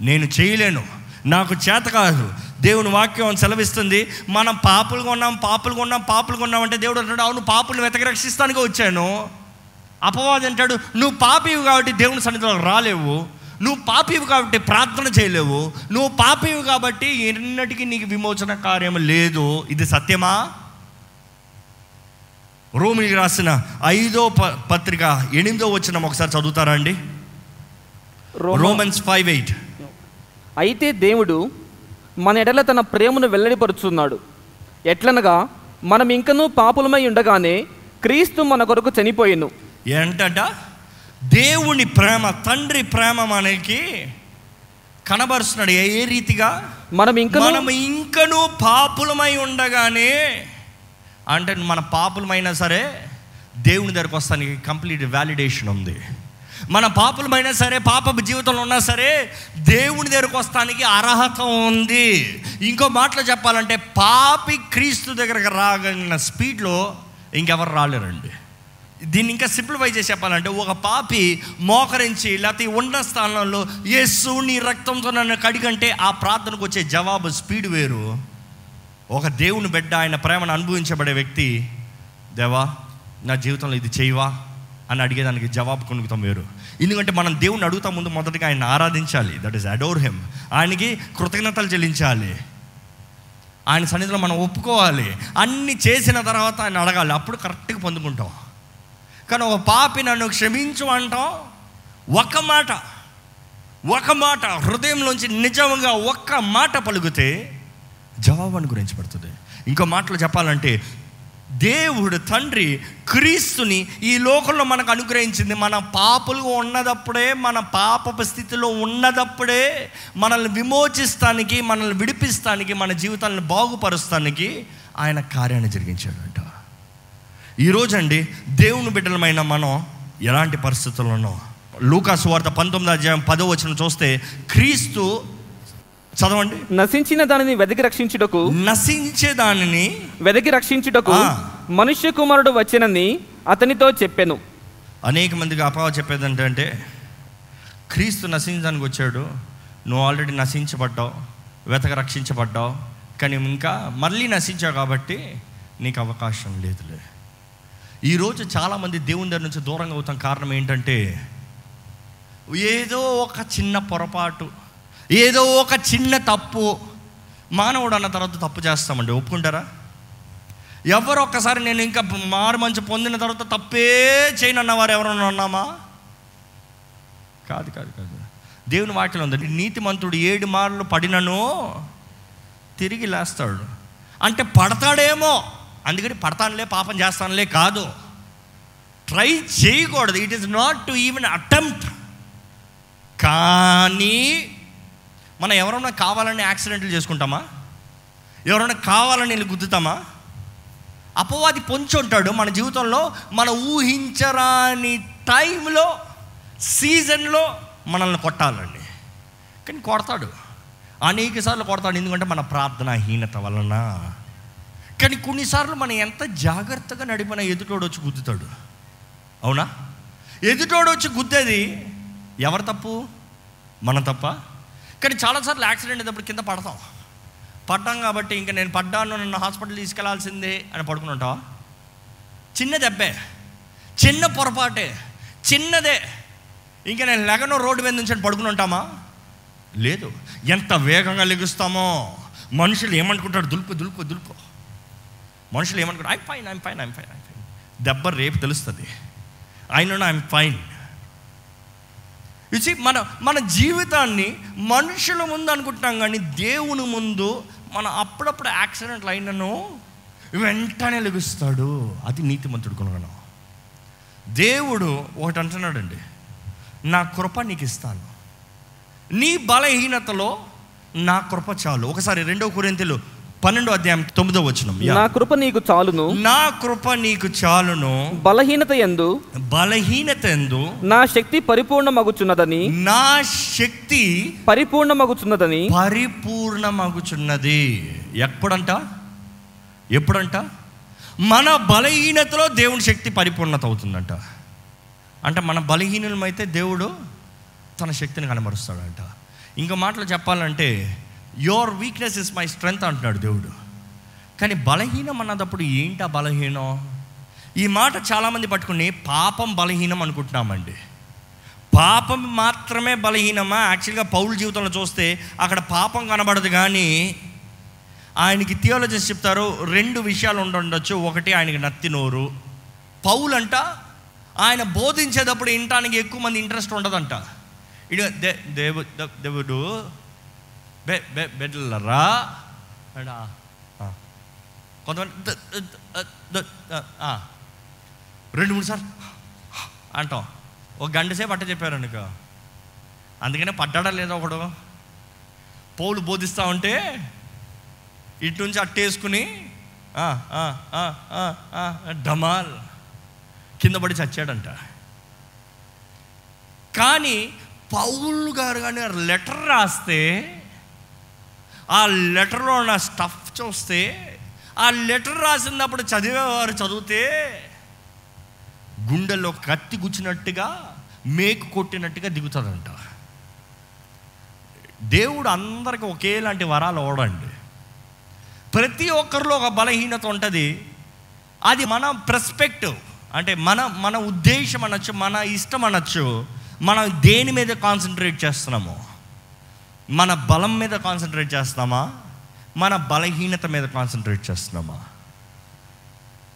నేను చేయలేను. నాకు చేత కాదు. దేవుని వాక్యం సెలవిస్తుంది. మనం పాపులుగా ఉన్నాం పాపులుగా ఉన్నాం పాపులుగా ఉన్నాం అంటే దేవుడు అంటాడు అవును పాపులు వెతక రక్షిస్తానికి వచ్చాను. అపవాది అంటాడు నువ్వు పాపివి కాబట్టి దేవుని సన్నిధిలో రాలేవు. నువ్వు పాపివి కాబట్టి ప్రార్థన చేయలేవు. నువ్వు పాపివి కాబట్టి ఎన్నటికీ నీకు విమోచన కార్యం లేదు. ఇది సత్యమా? రోమికి రాసిన ఐదో పత్రిక ఎనిమిదో వచ్చిన ఒకసారి చదువుతారా అండి? రోమ- రోమన్స్ ఫైవ్ ఎయిట్ అయితే దేవుడు మన ఎడల తన ప్రేమను వెల్లడిపరుచున్నాడు. ఎట్లనగా మనం ఇంకనూ పాపులమై ఉండగానే క్రీస్తు మన కొరకు చనిపోయెను. ఏంటట? దేవుని ప్రేమ తండ్రి ప్రేమ మనకి కనబరుస్తున్నాడు. ఏ రీతిగా? మనం ఇంకనూ మనం ఇంకనూ పాపులమై ఉండగానే అంటే మన పాపులమైనా సరే దేవుని దగ్గరకు వస్తానికి కంప్లీట్ వ్యాలిడేషన్ ఉంది. మన పాపులమైనా సరే పాప జీవితంలో ఉన్నా సరే దేవుని దగ్గరకు వస్తానికి అర్హత ఉంది. ఇంకో మాటలో చెప్పాలంటే పాపి క్రీస్తు దగ్గరకు రాగలిగిన స్పీడ్లో ఇంకెవరు రాలేరండి. దీన్ని ఇంకా సింప్లిఫై చేసి చెప్పాలంటే ఒక పాపి మోకరించి లేకపోతే ఉన్న స్థానంలో యేసు నీ రక్తంతో నన్ను కడిగంటే ఆ ప్రార్థనకు వచ్చే జవాబు స్పీడ్ వేరు. ఒక దేవుని బిడ్డ ఆయన ప్రేమను అనుభవించబడే వ్యక్తి దేవా నా జీవితంలో ఇది చేయవా? అని అడిగేదానికి జవాబు కొనుగుతాం వేరు. ఎందుకంటే మనం దేవుని అడుగుతా ముందు మొదటిగా ఆయన ఆరాధించాలి. దట్ ఈస్ అడోర్ హిమ్ ఆయనకి కృతజ్ఞతలు చెల్లించాలి. ఆయన సన్నిధిలో మనం ఒప్పుకోవాలి. అన్ని చేసిన తర్వాత ఆయన అడగాలి. అప్పుడు కరెక్ట్గా పొందుకుంటాం. కానీ ఒక పాపి నన్ను క్షమించు అంటాం. ఒక మాట ఒక మాట హృదయంలోంచి నిజంగా ఒక్క మాట పలుకుతే జవాబుని గురించి పడుతుంది. ఇంకో మాటలు చెప్పాలంటే దేవుడు తండ్రి క్రీస్తుని ఈ లోకంలో మనకు అనుగ్రహించింది. మన పాపులు ఉన్నదప్పుడే మన పాపపు స్థితిలో ఉన్నదప్పుడే మనల్ని విమోచిస్తానికి మనల్ని విడిపిస్తానికి మన జీవితాలను బాగుపరుస్తానికి ఆయన కార్యాన్ని జరిగించాడంట. ఈరోజు అండి దేవుని బిడ్డలమైన మనం ఎలాంటి పరిస్థితుల్లోనో లూకాసు వార్త పంతొమ్మిది అధ్యాయం పదో వచ్చిన చూస్తే క్రీస్తు చదవండి. నశించిన దానిని వెదకి రక్షించుటకు నశించే దానిని వెదకి రక్షించుటకు. మనుష్య కుమారుడు వచ్చెనని అతనితో చెప్పెను. అనేక మందికి అపావ చెప్పేది ఏంటంటే క్రీస్తు నశించడానికి వచ్చాడు. నువ్వు ఆల్రెడీ నశించబడ్డావు వెతక రక్షించబడ్డావు కానీ ఇంకా మళ్ళీ నశించావు కాబట్టి నీకు అవకాశం లేదులే. ఈరోజు చాలామంది దేవుని దగ్గర నుంచి దూరంగా అవుతాం. కారణం ఏంటంటే ఏదో ఒక చిన్న పొరపాటు ఏదో ఒక చిన్న తప్పు. మానవుడు అన్న తర్వాత తప్పు చేస్తామండి ఒప్పుకుంటారా? ఎవరు ఒక్కసారి నేను ఇంకా మారు మంచి పొందిన తర్వాత తప్పే చేయను అన్నవారు ఎవరన్నా ఉన్నామా? కాదు కాదు కాదు. దేవుని వాక్యం ఉందండి నీతిమంతుడు ఏడు మార్లు పడినను తిరిగి లేస్తాడు. అంటే పడతాడేమో అందుకని పడతానులే పాపం చేస్తానులే కాదు. ట్రై చేయకూడదు it is not to even attempt. కానీ మనం ఎవరన్నా కావాలని యాక్సిడెంట్లు చేసుకుంటామా? ఎవరైనా కావాలని వెళ్ళి గుద్దుతామా? అపవాది పొంచి ఉంటాడు. మన జీవితంలో మనం ఊహించరాని టైంలో సీజన్లో మనల్ని కొట్టాలండి. కానీ కొడతాడు. అనేక సార్లు కొడతాడు. ఎందుకంటే మన ప్రార్థనాహీనత వలన. కానీ కొన్నిసార్లు మనం ఎంత జాగ్రత్తగా నడిపినా ఎదుటోడు వచ్చి గుద్దుతాడు. అవునా? ఎదుటోడు వచ్చి గుద్దేది ఎవరు తప్పు? మన తప్ప? కానీ చాలాసార్లు యాక్సిడెంట్ అయినప్పుడు కింద పడతాం. పడ్డాం కాబట్టి ఇంకా నేను పడ్డాను నన్ను హాస్పిటల్ తీసుకెళ్ళాల్సిందే అని పడుకుని ఉంటావా? చిన్న దెబ్బే. చిన్న పొరపాటే. చిన్నదే. ఇంకా నేను లెగను రోడ్డు మీద నుంచి పడుకుని ఉంటామా? లేదు. ఎంత వేగంగా లెగుస్తామో. మనుషులు ఏమనుకుంటారు? దులుపు దులుపు దులుపు. మనుషులు ఏమనుకుంటారు? I fine I'm fine I'm fine I'm fine దెబ్బ రేపు తెలుస్తుంది. ఆయన ఐఎమ్ ఫైన్ ఇచ్చి మన మన జీవితాన్ని మనుషుల ముందు అనుకుంటున్నాం కానీ దేవుని ముందు మన అప్పుడప్పుడు యాక్సిడెంట్లు అయినను వెంటనే లెగుస్తాడు. అది నీతిమంతుడు కొనగలం దేవుడు ఒకటి అంటున్నాడండి నా కృప నీకు ఇస్తాను నీ బలహీనతలో నా కృప చాలు. ఒకసారి రెండో కురింతలు పన్నెండో అధ్యాయం తొమ్మిదో వచ్చిన నా కృప నీకు చాలును. నా కృప నీకు చాలును. బలహీనత ఎందు. బలహీనత ఎందు. నా శక్తి పరిపూర్ణమగుచున్నదని. నా శక్తి పరిపూర్ణమగుచున్నదని. పరిపూర్ణమగుచున్నది. ఎప్పుడంట? ఎప్పుడంట? మన బలహీనతలో దేవుని శక్తి పరిపూర్ణత అవుతుందంట. అంటే మన బలహీనమైతే దేవుడు తన శక్తిని కనబరుస్తాడంట. ఇంకో మాటలు చెప్పాలంటే your weakness is my strength అంటున్నాడు దేవుడు. కానీ బలహీనం అన్నదప్పుడు ఏంటా బలహీనం? ఈ మాట చాలామంది పట్టుకుని పాపం బలహీనం అనుకుంటున్నామండి. పాపం మాత్రమే బలహీనమా? యాక్చువల్గా పౌరుల జీవితంలో చూస్తే అక్కడ పాపం కనబడదు కానీ ఆయనకి థియాలజిస్ట్ చెప్తారు రెండు విషయాలు ఉండొచ్చు ఒకటి ఆయనకి నత్తి నోరు. పౌలంట అంట ఆయన బోధించేటప్పుడు వినటానికి ఎక్కువ మంది ఇంట్రెస్ట్ ఉండదంట. ఇడు దే దేవు దేవుడు బె బె బెడ్లరా అడా, ఆ. కొంతమంది. రెండు మూడు సార్లు అంటాం ఒక గంట సేపు అట్ట చెప్పారు అనుకో అందుకనే పడ్డాడా లేదా ఒకడు పౌలు బోధిస్తూ ఉంటే ఇటు నుంచి అట్టేసుకుని డమాల్ కింద పడి చచ్చాడంట కానీ పౌలు గారు కానీ లెటర్ రాస్తే ఆ లెటర్లో ఉన్న స్టఫ్ చూస్తే ఆ లెటర్ రాసినప్పుడు చదివేవారు చదివితే గుండెల్లో కత్తి గుచ్చినట్టుగా మేకు కొట్టినట్టుగా దిగుతుందంట దేవుడు అందరికి ఒకేలాంటి వరాలు ఓడండి ప్రతి ఒక్కరిలో ఒక బలహీనత ఉంటుంది. అది మన ప్రెస్పెక్టివ్ అంటే మన మన ఉద్దేశం అనొచ్చు మన ఇష్టం అనొచ్చు. మనం దేని మీద కాన్సన్ట్రేట్ చేస్తున్నాము. మన బలం మీద కాన్సన్ట్రేట్ చేస్తామా మన బలహీనత మీద కాన్సన్ట్రేట్ చేస్తున్నామా?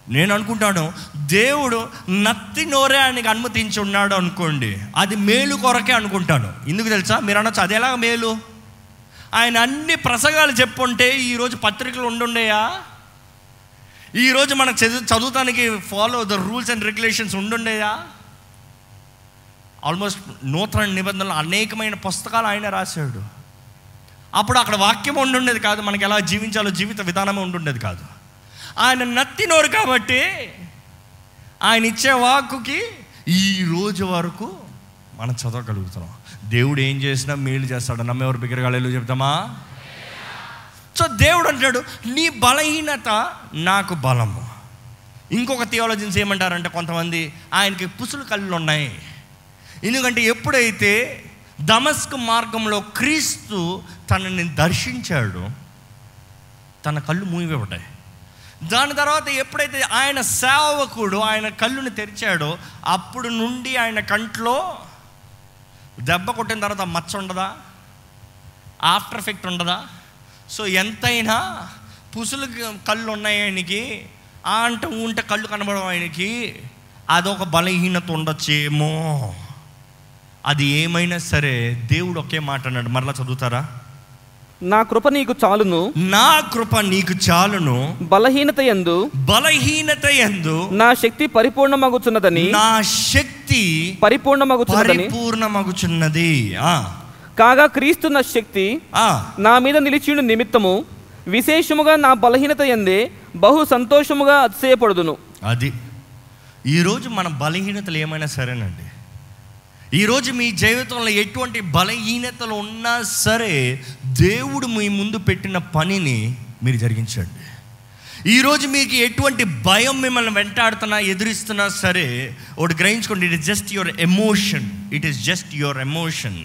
నేను అనుకుంటాను దేవుడు నత్తి నోరే ఆయనకి అనుమతించి ఉన్నాడు అనుకోండి అది మేలు కొరకే అనుకుంటాను. ఎందుకు తెలుసా? మీరు అనొచ్చు అది మేలు? ఆయన అన్ని ప్రసంగాలు చెప్పుంటే ఈరోజు పత్రికలు ఉండుండేయా? ఈరోజు మనకు చదువు చదువుతానికి follow the rules and regulations ఉండుండేయా? Almost నూతన నిబంధనలు అనేకమైన పుస్తకాలు ఆయన రాశాడు. అప్పుడు అక్కడ వాక్యం ఉండుండేది కాదు. మనకి ఎలా జీవించాలో జీవిత విధానం ఉండుండేది కాదు. ఆయన నత్తినోరు కాబట్టి ఆయన ఇచ్చే వాక్కుకి ఈ రోజు వరకు మనం చదవగలుగుతున్నాం. దేవుడు ఏం చేసినా మేలు చేస్తాడు. నమ్మేవారు బిగ్గరగాళ్ళు చెప్తామా? సో దేవుడు అంటాడు నీ బలహీనత నాకు బలము. ఇంకొక థియాలజీన్స్ ఏమంటారంటే కొంతమంది ఆయనకి పుసులు కళ్ళు ఉన్నాయి ఎందుకంటే ఎప్పుడైతే దమస్క్ మార్గంలో క్రీస్తు తనని దర్శించాడు తన కళ్ళు మూయబడ్డాయి. దాని తర్వాత ఎప్పుడైతే ఆయన సేవకుడు ఆయన కళ్ళుని తెరిచాడో అప్పుడు నుండి ఆయన కంట్లో దెబ్బ కొట్టిన తర్వాత మచ్చ ఉండదా? ఆఫ్టర్ ఎఫెక్ట్ ఉండదా? సో ఎంతైనా పుసులు కళ్ళు ఉన్నాయి ఆయనకి ఆ అంటే ఉంటే కళ్ళు కనబడవు ఆయనకి అదొక బలహీనత ఉండొచ్చేమో. అది ఏమైనా సరే దేవుడు ఒకే మాట అన్నాడు. మరలా చదువుతారా? నా కృప నీకు చాలును. నా కృప నీకు చాలును. బలహీనత ఎందు బలహీనత ఎందు నా శక్తి పరిపూర్ణమగుచున్నదని నా శక్తి పరిపూర్ణమగుచున్నదని పరిపూర్ణమగుచున్నది. ఆ, కాగా క్రీస్తు నా శక్తి ఆ, నా మీద నిలిచిండు నిమిత్తము విశేషముగా నా బలహీనత ఎందే బహు సంతోషముగా అతిశయపడుదును. అది. ఈరోజు మన బలహీనతలు ఏమైనా సరేనండి? ఈరోజు మీ జీవితంలో ఎటువంటి బలహీనతలు ఉన్నా సరే దేవుడు మీ ముందు పెట్టిన పనిని మీరు జరిగించండి. ఈరోజు మీకు ఎటువంటి భయం మిమ్మల్ని వెంటాడుతున్నా ఎదురిస్తున్నా సరే ఒకటి గ్రహించుకోండి it is just your emotion it is just your emotion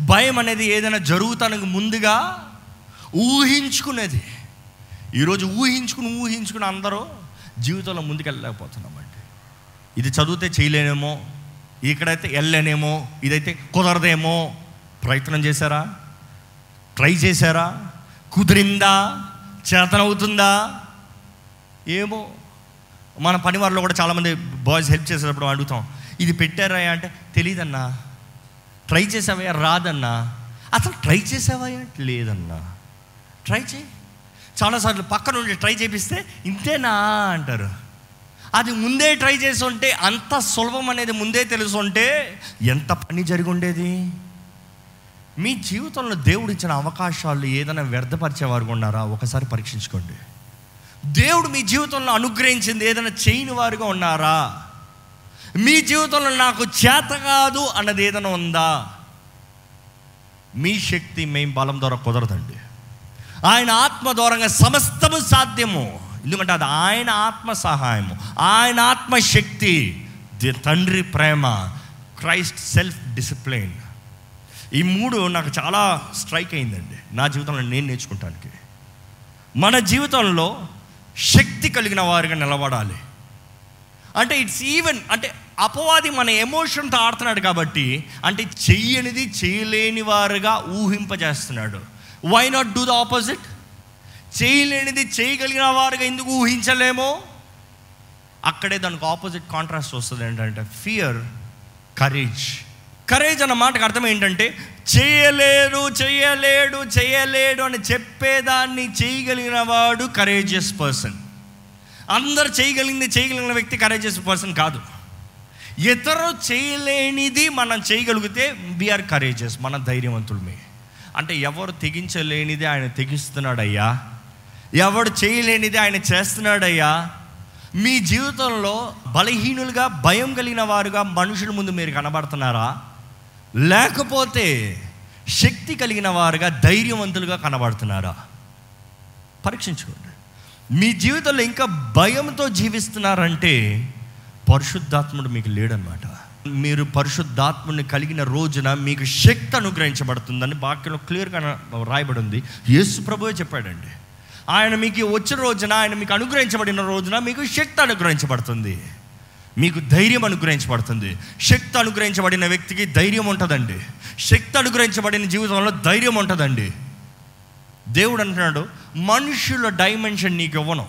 భయం అనేది ఏదైనా జరుగుతానికి ముందుగా ఊహించుకునేది. ఈరోజు ఊహించుకుని ఊహించుకుని అందరూ జీవితంలో ముందుకెళ్ళలేకపోతున్నామండి. ఇది చదివితే చేయలేనేమో ఇక్కడైతే వెళ్ళలేనేమో ఇదైతే కుదరదేమో. ప్రయత్నం చేశారా? ట్రై చేశారా? కుదిరిందా? చేతనవుతుందా? ఏమో. మన పని వారిలో కూడా చాలామంది బాయ్స్ హెల్ప్ చేసేటప్పుడు అడుగుతాం ఇది పెట్టారా అంటే తెలియదన్నా ట్రై చేసావా రాదన్నా. అసలు ట్రై చేసావయ్యా లేదన్నా. ట్రై చేయి. చాలాసార్లు పక్క నుండి ట్రై చేపిస్తే ఇంతేనా? అంటారు. అది ముందే ట్రై చేసి ఉంటే అంత సులభం అనేది ముందే తెలుసు ఉంటే ఎంత పని జరిగి ఉండేది? మీ జీవితంలో దేవుడు ఇచ్చిన అవకాశాలు ఏదైనా వ్యర్థపరిచేవారు ఉన్నారా? ఒకసారి పరీక్షించుకోండి. దేవుడు మీ జీవితంలో అనుగ్రహించింది ఏదైనా చేయని వారుగా ఉన్నారా? మీ జీవితంలో నాకు చేత కాదు అన్నది ఏదైనా ఉందా? మీ శక్తి మేం బలం ద్వారా కుదరదండి. ఆయన ఆత్మ ద్వారంగా సమస్తము సాధ్యము. ఎందుకంటే అది ఆయన ఆత్మ సహాయము ఆయన ఆత్మశక్తి ది తండ్రి ప్రేమ క్రైస్ట్ సెల్ఫ్ డిసిప్లిన్ ఈ మూడు నాకు చాలా స్ట్రైక్ అయిందండి. నా జీవితంలో నేను నేర్చుకుంటానికి. మన జీవితంలో శక్తి కలిగిన వారిగా నిలబడాలి. అంటే ఇట్స్ ఈవెన్ అంటే అపవాది మన ఎమోషన్తో ఆడుతున్నాడు కాబట్టి అంటే చెయ్యనిది చేయలేని వారుగా ఊహింపజేస్తున్నాడు. Why not do the opposite చేయలేనిది చేయగలిగిన వారుగా ఎందుకు ఊహించలేమో? అక్కడే దానికి ఆపోజిట్ కాంట్రాస్ట్ వస్తుంది ఏంటంటే ఫియర్ కరేజ్ కరేజ్ అన్న మాటకు అర్థం ఏంటంటే చేయలేడు చేయలేడు చేయలేడు అని చెప్పేదాన్ని చేయగలిగిన వాడు కరేజియస్ పర్సన్ అందరు చేయగలిగింది చేయగలిగిన వ్యక్తి కరేజియస్ పర్సన్ కాదు. ఇతరు చేయలేనిది మనం చేయగలిగితే వీఆర్ కరేజియస్ మన ధైర్యవంతులమే. అంటే ఎవరు తెగించలేనిది ఆయన తెగిస్తున్నాడయ్యా? ఎవడు చేయలేనిది ఆయన చేస్తున్నాడయ్యా. మీ జీవితంలో బలహీనులుగా భయం కలిగిన వారుగా మనుషుల ముందు మీరు కనబడుతున్నారా? లేకపోతే శక్తి కలిగిన వారుగా ధైర్యవంతులుగా కనబడుతున్నారా? పరీక్షించుకోండి. మీ జీవితంలో ఇంకా భయంతో జీవిస్తున్నారంటే పరిశుద్ధాత్ముడు మీకు లేడనమాట మీరు పరిశుద్ధాత్ముని కలిగిన రోజున మీకు శక్తి అనుగ్రహించబడుతుందని వాక్యంలో క్లియర్గా రాయబడి ఉంది. యేసు ప్రభువే చెప్పాడండి. ఆయన మీకు వచ్చిన రోజున ఆయన మీకు అనుగ్రహించబడిన రోజున మీకు శక్తి అనుగ్రహించబడుతుంది. మీకు ధైర్యం అనుగ్రహించబడుతుంది. శక్తి అనుగ్రహించబడిన వ్యక్తికి ధైర్యం ఉంటుందండి. శక్తి అనుగ్రహించబడిన జీవితంలో ధైర్యం ఉంటుందండి. దేవుడు అంటున్నాడు మనుషుల డైమెన్షన్ నీకు ఇవ్వను.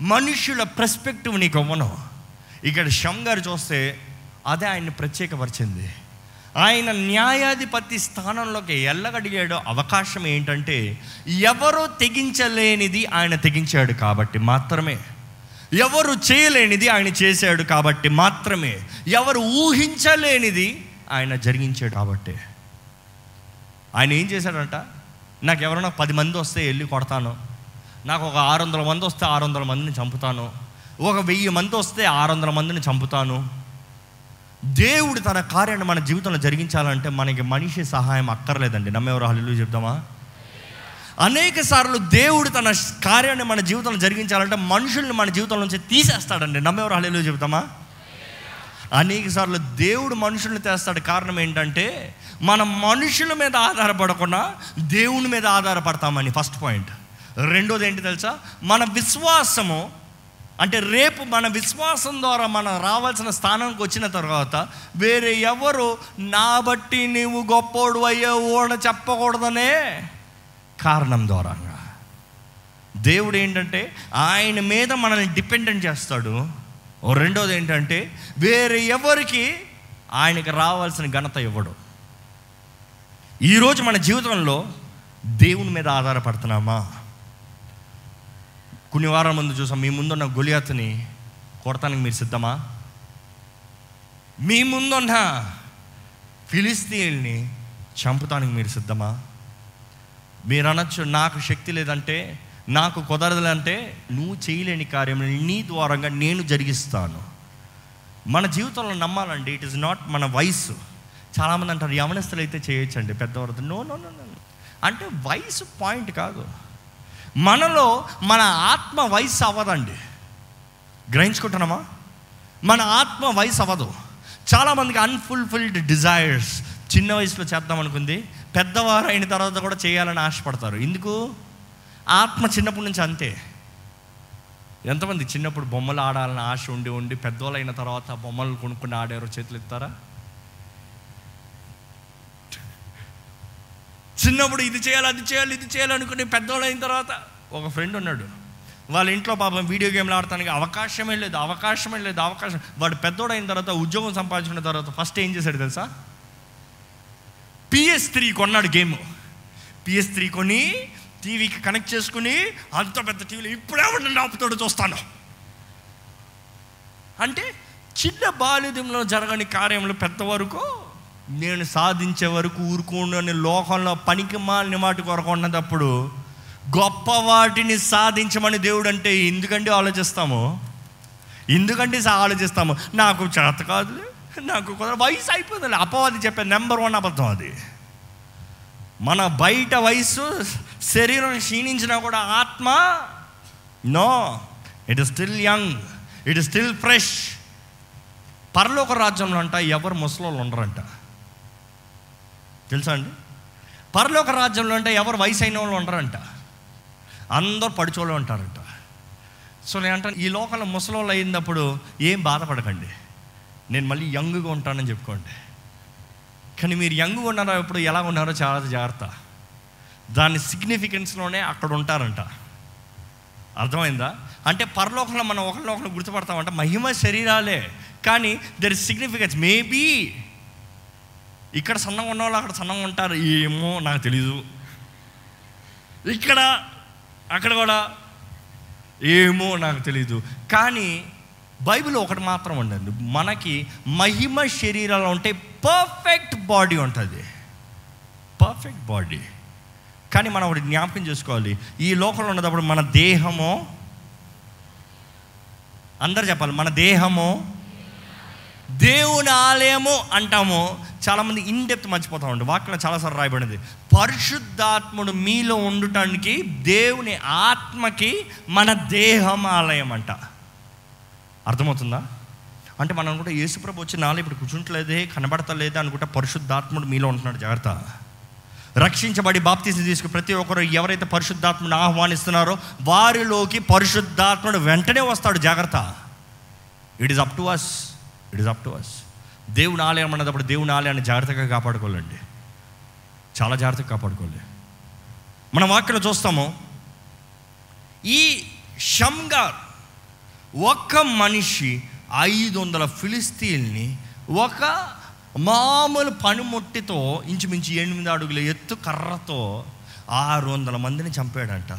మనుషుల పర్స్పెక్టివ్ నీకు ఇవ్వను. ఇక్కడ షమ్ గారు చూస్తే అదే ఆయన్ని ప్రత్యేకపరిచింది. ఆయన న్యాయాధిపతి స్థానంలోకి ఎల్లగడిగాడో అవకాశం ఏంటంటే ఎవరు తెగించలేనిది ఆయన తెగించాడు కాబట్టి మాత్రమే. ఎవరు చేయలేనిది ఆయన చేశాడు కాబట్టి మాత్రమే. ఎవరు ఊహించలేనిది ఆయన జరిగించాడు కాబట్టి. ఆయన ఏం చేశాడంట? నాకు ఎవరైనా పది మంది వస్తే వెళ్ళి కొడతాను. నాకు ఒక ఆరు వందల మంది వస్తే ఆరు వందల మందిని చంపుతాను. ఒక వెయ్యి మంది వస్తే ఆరు వందల మందిని చంపుతాను. దేవుడు తన కార్యాన్ని మన జీవితంలో జరిగించాలంటే మనకి మనిషి సహాయం అక్కర్లేదండి. నమ్మేవారు హల్లు చెప్తామా? అనేక సార్లు దేవుడు తన కార్యాన్ని మన జీవితంలో జరిగించాలంటే మనుషుల్ని మన జీవితం నుంచి తీసేస్తాడండి. నమ్మేవారు హల్లు చెప్తామా? అనేక సార్లు దేవుడు మనుషుల్ని తెస్తాడు. కారణం ఏంటంటే మనం మనుషుల మీద ఆధారపడకుండా దేవుని మీద ఆధారపడతామని ఫస్ట్ పాయింట్. రెండోది ఏంటి తెలుసా? మన విశ్వాసము అంటే రేపు మన విశ్వాసం ద్వారా మనం రావాల్సిన స్థానానికి వచ్చిన తర్వాత వేరే ఎవరు నా బట్టి నీవు గొప్పోడు అయ్యావు అని చెప్పకూడదనే కారణం ద్వారా దేవుడు ఏంటంటే ఆయన మీద మనల్ని డిపెండెంట్ చేస్తాడు. ఓ రెండోది ఏంటంటే వేరే ఎవరికి ఆయనకి రావాల్సిన ఘనత ఇవ్వడు. ఈరోజు మన జీవితంలో దేవుని మీద ఆధారపడుతున్నామా? కొన్ని వారాల ముందు చూసాం. మీ ముందున్న గొలియాత్ని కొడతానికి మీరు సిద్ధమా? మీ ముందున్న ఫిలిస్తీన్ని చంపుతానికి మీరు సిద్ధమా? మీరు అనొచ్చు నాకు శక్తి లేదంటే నాకు కుదరదులంటే నువ్వు చేయలేని కార్యం నీ ద్వారంగా నేను జరిగిస్తాను. మన జీవితంలో నమ్మాలండి ఇట్ ఇస్ నాట్ మన వయసు చాలామంది అంటారు యవనస్తులు అయితే చేయొచ్చండి పెద్దవారు నో నో నో నో అంటే వయసు పాయింట్ కాదు. మనలో మన ఆత్మ వయసు అవ్వదండి. గ్రహించుకుంటున్నామా? మన ఆత్మ వయసు అవ్వదు. చాలామందికి అన్ఫుల్ఫిల్డ్ డిజైర్స్ చిన్న వయసులో చేద్దాం అనుకుంది. పెద్దవారు అయిన తర్వాత కూడా చేయాలని ఆశపడతారు. ఎందుకు? ఆత్మ చిన్నప్పటి నుంచి అంతే. ఎంతమంది చిన్నప్పుడు బొమ్మలు ఆడాలని ఆశ ఉండి ఉండి పెద్దవాళ్ళు అయిన తర్వాత బొమ్మలు కొనుక్కుని ఆడారు చేతులు ఎత్తారా? చిన్నప్పుడు ఇది చేయాలి అది చేయాలి ఇది చేయాలి అనుకుని పెద్దవాళ్ళు అయిన తర్వాత ఒక ఫ్రెండ్ ఉన్నాడు. వాళ్ళ ఇంట్లో పాపం వీడియో గేమ్లు ఆడటానికి అవకాశమే లేదు అవకాశమే లేదు అవకాశం. వాడు పెద్దోడైన తర్వాత ఉద్యోగం సంపాదించుకున్న తర్వాత ఫస్ట్ ఏం చేశాడు తెలుసా? పిఎస్ త్రీ కొన్నాడు గేమ్ పిఎస్ త్రీ కొని టీవీకి కనెక్ట్ చేసుకుని అంత పెద్ద టీవీలో ఇప్పుడే ఉండండి ఆపుతాడు చూస్తాను. అంటే చిన్న బాల్యదంలో జరగని కార్యములు పెద్ద వరకు నేను సాధించే వరకు ఊరుకోండి లోకంలో పనికి మాలిన వాటి కొరకు ఉన్నదప్పుడు గొప్ప వాటిని సాధించమని దేవుడు అంటే ఎందుకంటే ఆలోచిస్తాము ఎందుకంటే ఆలోచిస్తాము? నాకు చేత కాదు నాకు కుదర వయసు అయిపోతుంది అపవాది చెప్పే నెంబర్ వన్ అబద్ధం అది. మన బయట వయసు శరీరం క్షీణించినా కూడా ఆత్మ no. It is still young it is still fresh పరలోక రాజ్యంలో అంట ఎవరు ముసలోళ్ళు ఉండరంట. తెలుసా అండి? పరలోక రాజ్యంలో అంటే ఎవరు వయసు అయిన వాళ్ళు ఉండరంట. అందరూ పడిచోళ్ళు ఉంటారంట. సో నేను అంటాను ఈ లోకంలో ముసలోళ్ళు అయినప్పుడు ఏం బాధపడకండి. నేను మళ్ళీ యంగ్గా ఉంటానని చెప్పుకోండి. కానీ మీరు యంగ్గా ఉన్నారో ఇప్పుడు ఎలా ఉన్నారో చాలా జాగ్రత్త. దాని సిగ్నిఫికెన్స్లోనే అక్కడ ఉంటారంట. అర్థమైందా? అంటే పరలోకంలో మనం ఒకరిలో ఒకరు గుర్తుపడతామంట మహిమ శరీరాలే. కానీ దర్ ఇస్ సిగ్నిఫికెన్స్ మేబీ ఇక్కడ సన్నంగా ఉన్నవాళ్ళు అక్కడ సన్నంగా ఉంటారు ఏమో నాకు తెలీదు. ఇక్కడ అక్కడ కూడా ఏమో నాకు తెలీదు. కానీ బైబిల్ ఒకటి మాత్రం ఉండండి. మనకి మహిమ శరీరాలు ఉంటే పర్ఫెక్ట్ బాడీ ఉంటుంది. పర్ఫెక్ట్ బాడీ కానీ మనం ఒకటి జ్ఞాపకం చేసుకోవాలి. ఈ లోకంలో ఉన్నప్పుడు మన దేహము అందరు చెప్పాలి మన దేహము దేవుని ఆలయము అంటాము. చాలామంది ఇన్ డెప్త్ మర్చిపోతా ఉంటాం వాక్యం చాలాసార్లు రాయబడింది. పరిశుద్ధాత్ముడు మీలో ఉండటానికి దేవుని ఆత్మకి మన దేహం ఆలయం అంట అర్థమవుతుందా? అంటే మనం అనుకుంటే యేసుప్రభు వచ్చి నాలో ఇప్పుడు కూర్చుంటలేదే కనబడతలేదే అనుకుంటే పరిశుద్ధాత్ముడు మీలో ఉంటున్నాడు. జాగ్రత్త. రక్షించబడి బాప్తీసం తీసుకుని ప్రతి ఒక్కరు ఎవరైతే పరిశుద్ధాత్మను ఆహ్వానిస్తున్నారో వారిలోకి పరిశుద్ధాత్ముడు వెంటనే వస్తాడు. జాగ్రత్త. It is up to us it is up to us దేవుని ఆలయం అన్నప్పుడు దేవుని ఆలయాన్ని జాగ్రత్తగా కాపాడుకోవాలండి. చాలా జాగ్రత్తగా కాపాడుకోవాలి. మనం వాక్యం చూస్తాము ఈ షమ్గార్ ఒక్క మనిషి ఐదు వందల ఫిలిస్తీన్ని ఒక మామూలు పనిముట్టితో ఇంచుమించు ఎనిమిది అడుగుల ఎత్తు కర్రతో ఆరు వందల మందిని చంపాడంట.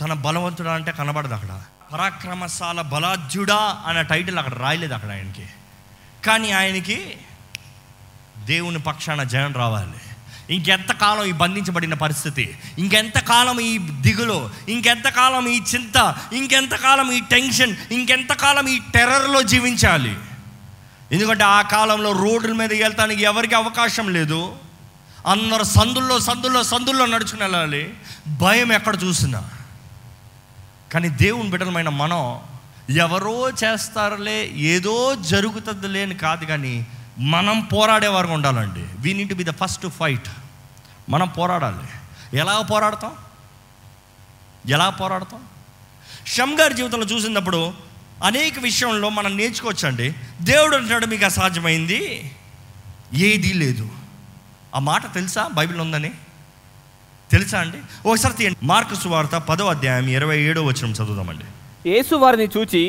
తన బలవంతుడా అంటే కనబడదు అక్కడ. పరాక్రమశాల బలాజ్యుడా అనే టైటిల్ అక్కడ రాయలేదు అక్కడ ఆయనకి. కానీ ఆయనకి దేవుని పక్షాన జయం రావాలి. ఇంకెంతకాలం ఈ బంధించబడిన పరిస్థితి? ఇంకెంతకాలం ఈ దిగులు? ఇంకెంతకాలం ఈ చింత? ఇంకెంతకాలం ఈ టెన్షన్? ఇంకెంతకాలం ఈ టెర్రర్లో జీవించాలి? ఎందుకంటే ఆ కాలంలో రోడ్ల మీద వెళ్తానికి ఎవరికి అవకాశం లేదు. అందరు సందుల్లో సందుల్లో సందుల్లో నడుచుకుని వెళ్ళాలి. భయం ఎక్కడ చూసినా. కానీ దేవుని బిడ్డలమైన మనం ఎవరో చేస్తారులే ఏదో జరుగుతుందిలే అని కాదు కానీ మనం పోరాడేవారు ఉండాలండి. We need be the first fight మనం పోరాడాలి. ఎలా పోరాడతాం? ఎలా పోరాడతాం? షమ్ గారి జీవితంలో చూసినప్పుడు అనేక విషయంలో మనం నేర్చుకోవచ్చండి. దేవుడు అంటాడు మీకు అసాధ్యమైంది ఏదీ లేదు. ఆ మాట తెలుసా? బైబిల్ ఉందని? తెలుసా అండి? ఒకసారి మార్కు సువార్త పదో అధ్యాయం ఇరవై ఏడో వచ్చిన చదువుదామండి. యేసు వారిని చూచి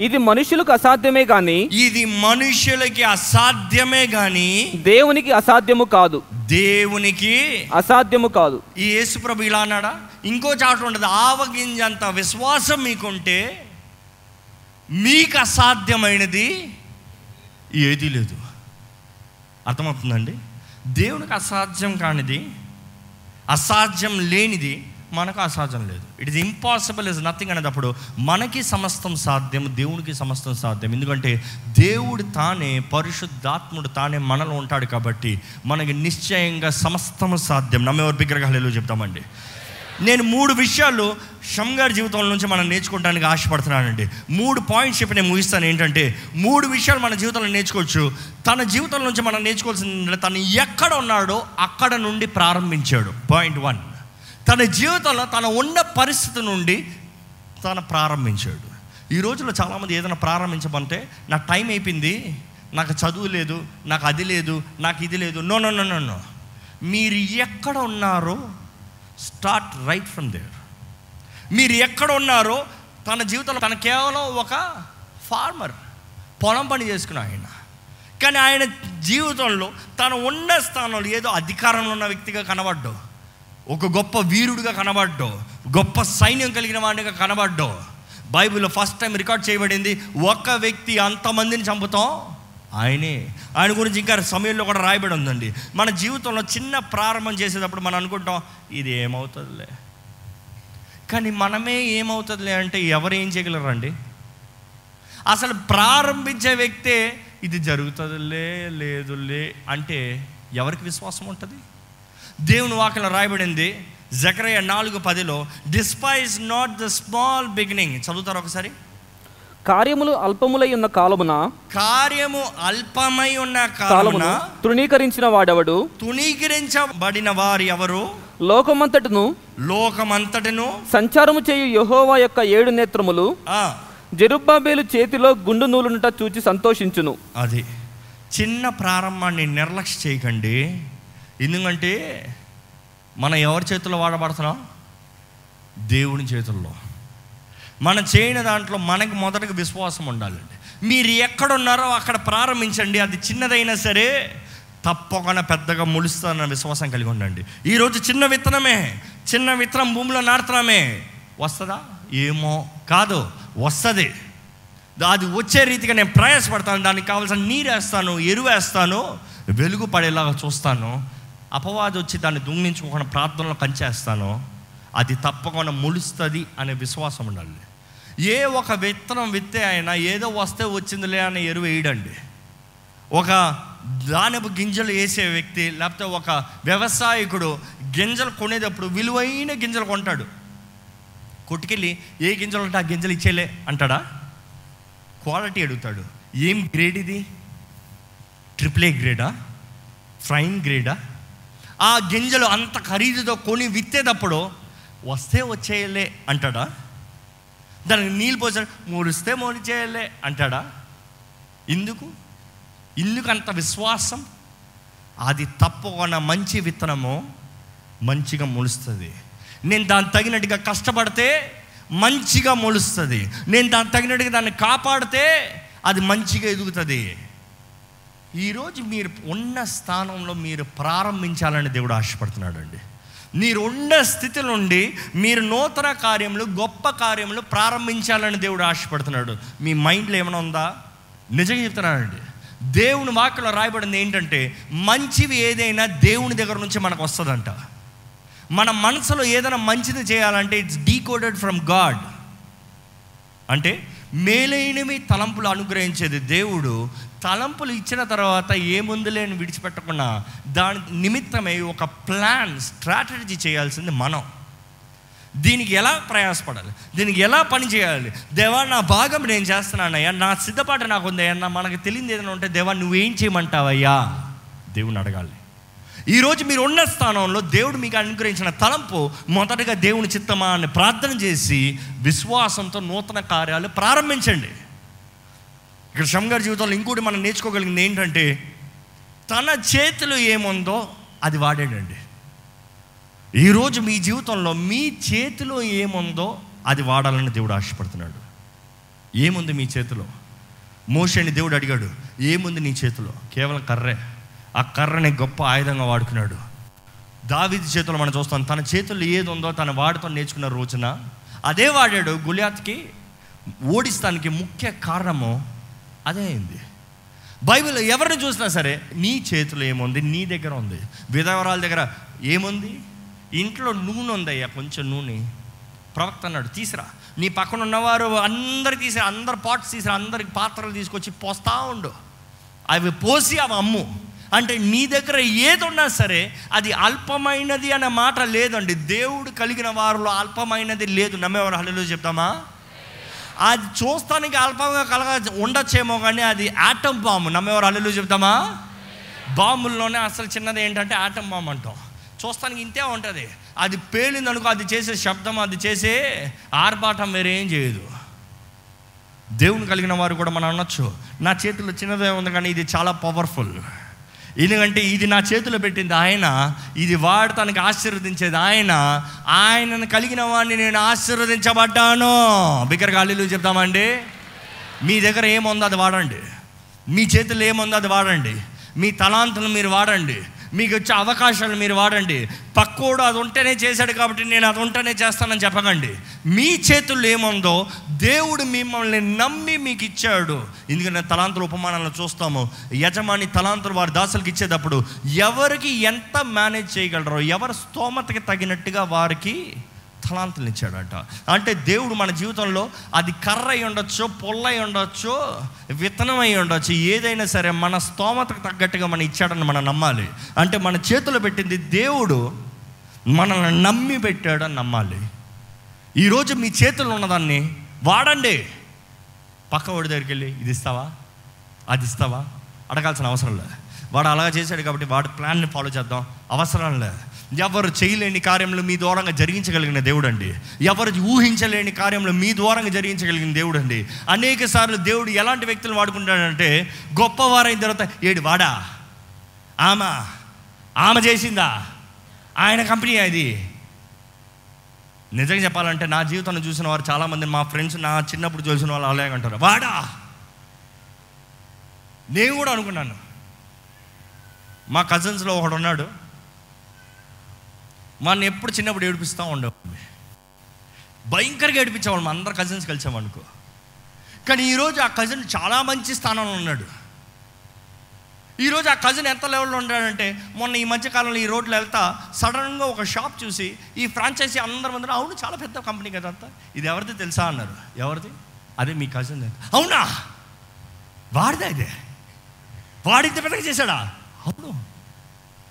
ఇది మనుషులకు అసాధ్యమే గాని ఇది మనుషులకి అసాధ్యమే కానీ దేవునికి అసాధ్యము కాదు. దేవునికి అసాధ్యము కాదు. ఈ యేసుప్రభు ఇలా అన్నాడా? ఇంకో చాటు ఉండదు. ఆవగింజంత విశ్వాసం మీకుంటే మీకు అసాధ్యమైనది ఏదీ లేదు. అర్థమవుతుందండి? దేవునికి అసాధ్యం కానిది అసాధ్యం లేనిది మనకు అసాధ్యం లేదు. It is impossible is nothing అనేటప్పుడు మనకి సమస్తం సాధ్యం దేవునికి సమస్తం సాధ్యం. ఎందుకంటే దేవుడు తానే పరిశుద్ధాత్ముడు తానే మనలో ఉంటాడు కాబట్టి మనకి నిశ్చయంగా సమస్తము సాధ్యం. నమ్మేవారు విగ్రహాలు చెప్తామండి. నేను మూడు విషయాలు షమ్ గారి జీవితం నుంచి మనం నేర్చుకోవడానికి ఆశపడుతున్నానండి. మూడు పాయింట్స్ చెప్పి నేను ముగిస్తాను. ఏంటంటే మూడు విషయాలు మన జీవితంలో నేర్చుకోవచ్చు. తన జీవితం నుంచి మనం నేర్చుకోవాల్సింది తను ఎక్కడ ఉన్నాడో అక్కడ నుండి ప్రారంభించాడు. పాయింట్ వన్ తన జీవితంలో తన ఉన్న పరిస్థితి నుండి తను ప్రారంభించాడు. ఈ రోజుల్లో చాలామంది ఏదైనా ప్రారంభించమంటే నా టైం అయిపోయింది నాకు చదువు లేదు నాకు అది లేదు నాకు ఇది లేదు no no no no no. మీరు ఎక్కడ ఉన్నారో స్టార్ట్ రైట్ ఫ్రమ్ దేర్. మీరు ఎక్కడ ఉన్నారో తన జీవితంలో తన కేవలం ఒక ఫార్మర్ పొలం పని చేసుకున్న ఆయన. కానీ ఆయన జీవితంలో తను ఉన్న స్థానంలో ఏదో అధికారంలో ఉన్న వ్యక్తిగా కనబడ్డావు. ఒక గొప్ప వీరుడిగా కనబడ్డు గొప్ప సైన్యం కలిగిన వాడిగా కనబడ్డు. బైబిల్లో ఫస్ట్ టైం రికార్డ్ చేయబడింది ఒక వ్యక్తి అంతమందిని చంపుతాం? ఆయనే. ఆయన గురించి ఇంకా సమయంలో కూడా రాయబడి ఉందండి. మన జీవితంలో చిన్న ప్రారంభం చేసేటప్పుడు మనం అనుకుంటాం ఇది ఏమవుతుందిలే. కానీ మనమే ఏమవుతుందిలే అంటే ఎవరు ఏం చేయగలరండి? అసలు ప్రారంభించే వ్యక్తే ఇది జరుగుతుందిలే లేదులే అంటే ఎవరికి విశ్వాసం ఉంటుంది? దేవుని వాక్యలో రాయబడింది జకరయ్య నాలుగు పదిలో despise not the small beginning చదువుతారు ఒకసారి? కార్యములు అల్పములై ఉన్న కాలమున కార్యము అల్పమై ఉన్న కాలమున తృణీకరించిన వాడెవడు? తునీకరించబడిన వారు ఎవరు? లోకమంతటను లోకమంతటను సంచారము చేయు యెహోవా యొక్క ఏడు నేత్రములు జెరుబ్బాబేలు చేతిలో గుండు నూలునుట చూచి సంతోషించును. అది చిన్న ప్రారంభాన్ని నిర్లక్ష్య చేయకండి. ఎందుకంటే మనం ఎవరి చేతుల్లో వాడబడుతున్నాం దేవుని చేతుల్లో. మనం చేయని దాంట్లో మనకి మొదటగా విశ్వాసం ఉండాలండి. మీరు ఎక్కడున్నారో అక్కడ ప్రారంభించండి. అది చిన్నదైనా సరే తప్పకుండా పెద్దగా ములుస్తానన్న విశ్వాసం కలిగి ఉండండి. ఈరోజు చిన్న విత్తనమే చిన్న విత్తనం భూమిలో నాటుతున్నామే వస్తుందా? ఏమో కాదు వస్తుంది. అది వచ్చే రీతిగా నేను ప్రయాసపడతాను. దానికి కావాల్సిన నీరు వేస్తాను ఎరువు వేస్తాను వెలుగు పడేలాగా చూస్తాను. అపవాది వచ్చి దాన్ని దొంగిలించుకోకుండా ప్రార్థనలో పనిచేస్తానో అది తప్పకుండా ములుస్తుంది అనే విశ్వాసం ఉండాలి. ఏ ఒక విత్తనం విత్తే అయినా ఏదో వస్తే వచ్చిందిలే అనే ఎరువు వేయడండి. ఒక దానపు గింజలు వేసే వ్యక్తి లేకపోతే ఒక వ్యవసాయకుడు గింజలు కొనేటప్పుడు విలువైన గింజలు కొంటాడు. కొట్టుకెళ్ళి ఏ గింజలు ఉంటే ఆ గింజలు ఇచ్చేలే అంటాడా? క్వాలిటీ అడుగుతాడు. ఏం గ్రేడ్ ఇది? ట్రిపుల్ ఏ గ్రేడా ఫ్రైన్ గ్రేడా ఆ గింజలు అంత ఖరీదుతో కొని విత్తేటప్పుడు వస్తే వచ్చేయలే అంటాడా? దానికి నీళ్ళు పోసాడు మూడిస్తే మూడు చేయలే అంటాడా? ఎందుకు? ఎందుకు అంత విశ్వాసం? అది తప్పకుండా మంచి విత్తనము మంచిగా మొలుస్తుంది నేను దాని తగినట్టుగా కష్టపడితే మంచిగా మొలుస్తుంది నేను దాని తగినట్టుగా దాన్ని కాపాడితే అది మంచిగా ఎదుగుతుంది. ఈరోజు మీరు ఉన్న స్థానంలో మీరు ప్రారంభించాలని దేవుడు ఆశపడుతున్నాడు అండి మీరు ఉన్న స్థితి నుండి మీరు నూతన కార్యములు గొప్ప కార్యములు ప్రారంభించాలని దేవుడు ఆశపడుతున్నాడు. మీ మైండ్లో ఏమైనా ఉందా? నిజంగా చెప్తున్నానండి. దేవుని వాక్యలో రాయబడింది ఏంటంటే మంచివి ఏదైనా దేవుని దగ్గర నుంచి మనకు వస్తుందంట. మన మనసులో ఏదైనా మంచిది చేయాలంటే ఇట్స్ డీకోడెడ్ ఫ్రమ్ గాడ్ అంటే మేలైనవి తలంపులు అనుగ్రహించేది దేవుడు తలంపులు ఇచ్చిన తర్వాత ఏముందులే అని విడిచిపెట్టకుండా దాని నిమిత్తమై ఒక ప్లాన్ స్ట్రాటజీ చేయాల్సింది మనం. దీనికి ఎలా ప్రయాసపడాలి? దీనికి ఎలా పని చేయాలి? దేవా నా భాగం నేను చేస్తున్నానయ్యా నా సిద్ధపాటు నాకు ఉందయ్యా నా మనకు తెలియదు ఏదైనా ఉంటే దేవా నువ్వేం చేయమంటావయ్యా? దేవుని అడగాలి. ఈరోజు మీరు ఉన్న స్థానంలో దేవుడు మీకు అనుగ్రహించిన తలంపు మొదటగా దేవుని చిత్తమా అని ప్రార్థన చేసి విశ్వాసంతో నూతన కార్యాలు ప్రారంభించండి. ఇక్కడ శంగారి జీవితంలో ఇంకోటి మనం నేర్చుకోగలిగింది ఏంటంటే తన చేతిలో ఏముందో అది వాడాడండి ఈరోజు మీ జీవితంలో మీ చేతిలో ఏముందో అది వాడాలని దేవుడు ఆశపడుతున్నాడు. ఏముంది మీ చేతిలో? మోషని దేవుడు అడిగాడు ఏముంది నీ చేతిలో? కేవలం కర్రే. ఆ కర్రని గొప్ప ఆయుధంగా వాడుకున్నాడు. దావిది చేతిలో మనం చూస్తాం తన చేతుల్లో ఏది ఉందో తన వాడితో నేర్చుకున్న రోజున అదే వాడాడు. గుళ్యాత్కి ఓడిస్తానికి ముఖ్య కారణము అదే అయింది. బైబిల్ ఎవరిని చూసినా సరే నీ చేతిలో ఏముంది? నీ దగ్గర ఉంది. విధవరాల దగ్గర ఏముంది? ఇంట్లో నూనె ఉందయ్యా కొంచెం నూనె. ప్రవక్త అన్నాడు తీసిరా. నీ పక్కన ఉన్నవారు అందరు తీసిరా అందరు పాట్స్ తీసిరా అందరికి పాత్రలు తీసుకొచ్చి పోస్తా ఉండు. అవి పోసి అవి అమ్ము. అంటే నీ దగ్గర ఏది ఉన్నా సరే అది అల్పమైనది అనే మాట లేదండి. దేవుడు కలిగిన వారిలో అల్పమైనది లేదు. నమ్మేవారు హలో చెప్తామా? అది చూస్తానికి అల్పంగా కలగ ఉండొచ్చేమో కానీ అది ఆటం బాంబు. నమ్మేవారు అల్లు చెప్తామా? బాంబుల్లోనే అసలు చిన్నది ఏంటంటే ఆటం బాంబు అంటాం. చూస్తానికి ఇంతే ఉంటుంది. అది పేలిందనుకో అది చేసే శబ్దం అది చేసే ఆర్భాటం వేరేం చేయదు. దేవుని కలిగిన వారు కూడా మనం అనొచ్చు. నా చేతిలో చిన్నదే ఉంది కానీ ఇది చాలా పవర్ఫుల్ ఎందుకంటే ఇది నా చేతిలో పెట్టింది ఆయన ఇది వాడటానికి ఆశీర్వదించేది ఆయన ఆయనను కలిగిన వాడిని నేను ఆశీర్వదించబడ్డాను. బిగ్గరగా అల్లు చెప్తామండి. మీ దగ్గర ఏముందో అది వాడండి. మీ చేతిలో ఏముందో అది వాడండి. మీ తలాంతులు మీరు వాడండి. మీకు వచ్చే అవకాశాలు మీరు వాడండి. పక్కోడు అది ఉంటేనే చేశాడు కాబట్టి నేను అది ఉంటేనే చేస్తానని చెప్పకండి. మీ చేతుల్లో ఏముందో దేవుడు మిమ్మల్ని నమ్మి మీకు ఇచ్చాడు. ఎందుకంటే తలాంతుల ఉపమానాలను చూస్తాము. యజమాని తలాంతులు వారి దాసులకు ఇచ్చేటప్పుడు ఎవరికి ఎంత మేనేజ్ చేయగలరో ఎవరి స్తోమతకి తగినట్టుగా వారికి ఇచ్చాడంట అంటే దేవుడు మన జీవితంలో అది కర్ర అయి ఉండొచ్చు పొల్ల అయి ఉండొచ్చు విత్తనం అయి ఉండొచ్చు ఏదైనా సరే మన స్తోమతకు తగ్గట్టుగా మనం ఇచ్చాడని మనం నమ్మాలి. అంటే మన చేతిలో పెట్టింది దేవుడు మనల్ని నమ్మి పెట్టాడని నమ్మాలి. ఈరోజు మీ చేతుల్లో ఉన్నదాన్ని వాడండి. పక్కవాడి దగ్గరికి వెళ్ళి ఇది ఇస్తావా? అది ఇస్తావా? అడగాల్సిన అవసరం లేదు. వాడు అలాగా చేశాడు కాబట్టి వాడు ప్లాన్ని ఫాలో చేద్దాం. అవసరం లేదు. ఎవరు చేయలేని కార్యంలో మీ ద్వారంగా జరిగించగలిగిన దేవుడు అండి ఎవరు ఊహించలేని కార్యంలో మీ ద్వారంగా జరిగించగలిగిన దేవుడు అండి అనేక సార్లు దేవుడు ఎలాంటి వ్యక్తులు వాడుకుంటాడంటే గొప్పవారైన తర్వాత ఏడు వాడా? ఆమె? ఆమె చేసిందా? ఆయన కంపెనీ అది. నిజంగా చెప్పాలంటే నా జీవితాన్ని చూసిన వారు చాలామంది మా ఫ్రెండ్స్ నా చిన్నప్పుడు చూసిన వాళ్ళు అలాగే అంటారు వాడా? నేను కూడా అనుకున్నాను. మా కజిన్స్లో ఒకడు ఉన్నాడు. మన ఎప్పుడు చిన్నప్పుడు ఏడిపిస్తూ ఉండేవాడిని. భయంకరంగా ఏడిపించేవాళ్ళు. మన అందరు కజిన్స్ కలిసామనుకో కానీ ఈరోజు ఆ కజిన్ చాలా మంచి స్థానంలో ఉన్నాడు. ఈరోజు ఆ కజిన్ ఎంత లెవెల్లో ఉన్నాడంటే మొన్న ఈ మధ్యకాలంలో ఈ రోడ్లో వెళ్తా సడన్గా ఒక షాప్ చూసి ఈ ఫ్రాంచైజీ అందరి అందరూ అవును చాలా పెద్ద కంపెనీ కదా అంతా. ఇది ఎవరిది తెలుసా అన్నారు. ఎవరిది? అదే మీ కజిన్ అవునా? వాడిదే అదే. వాడింత పెద్దగా చేశాడా? అవును.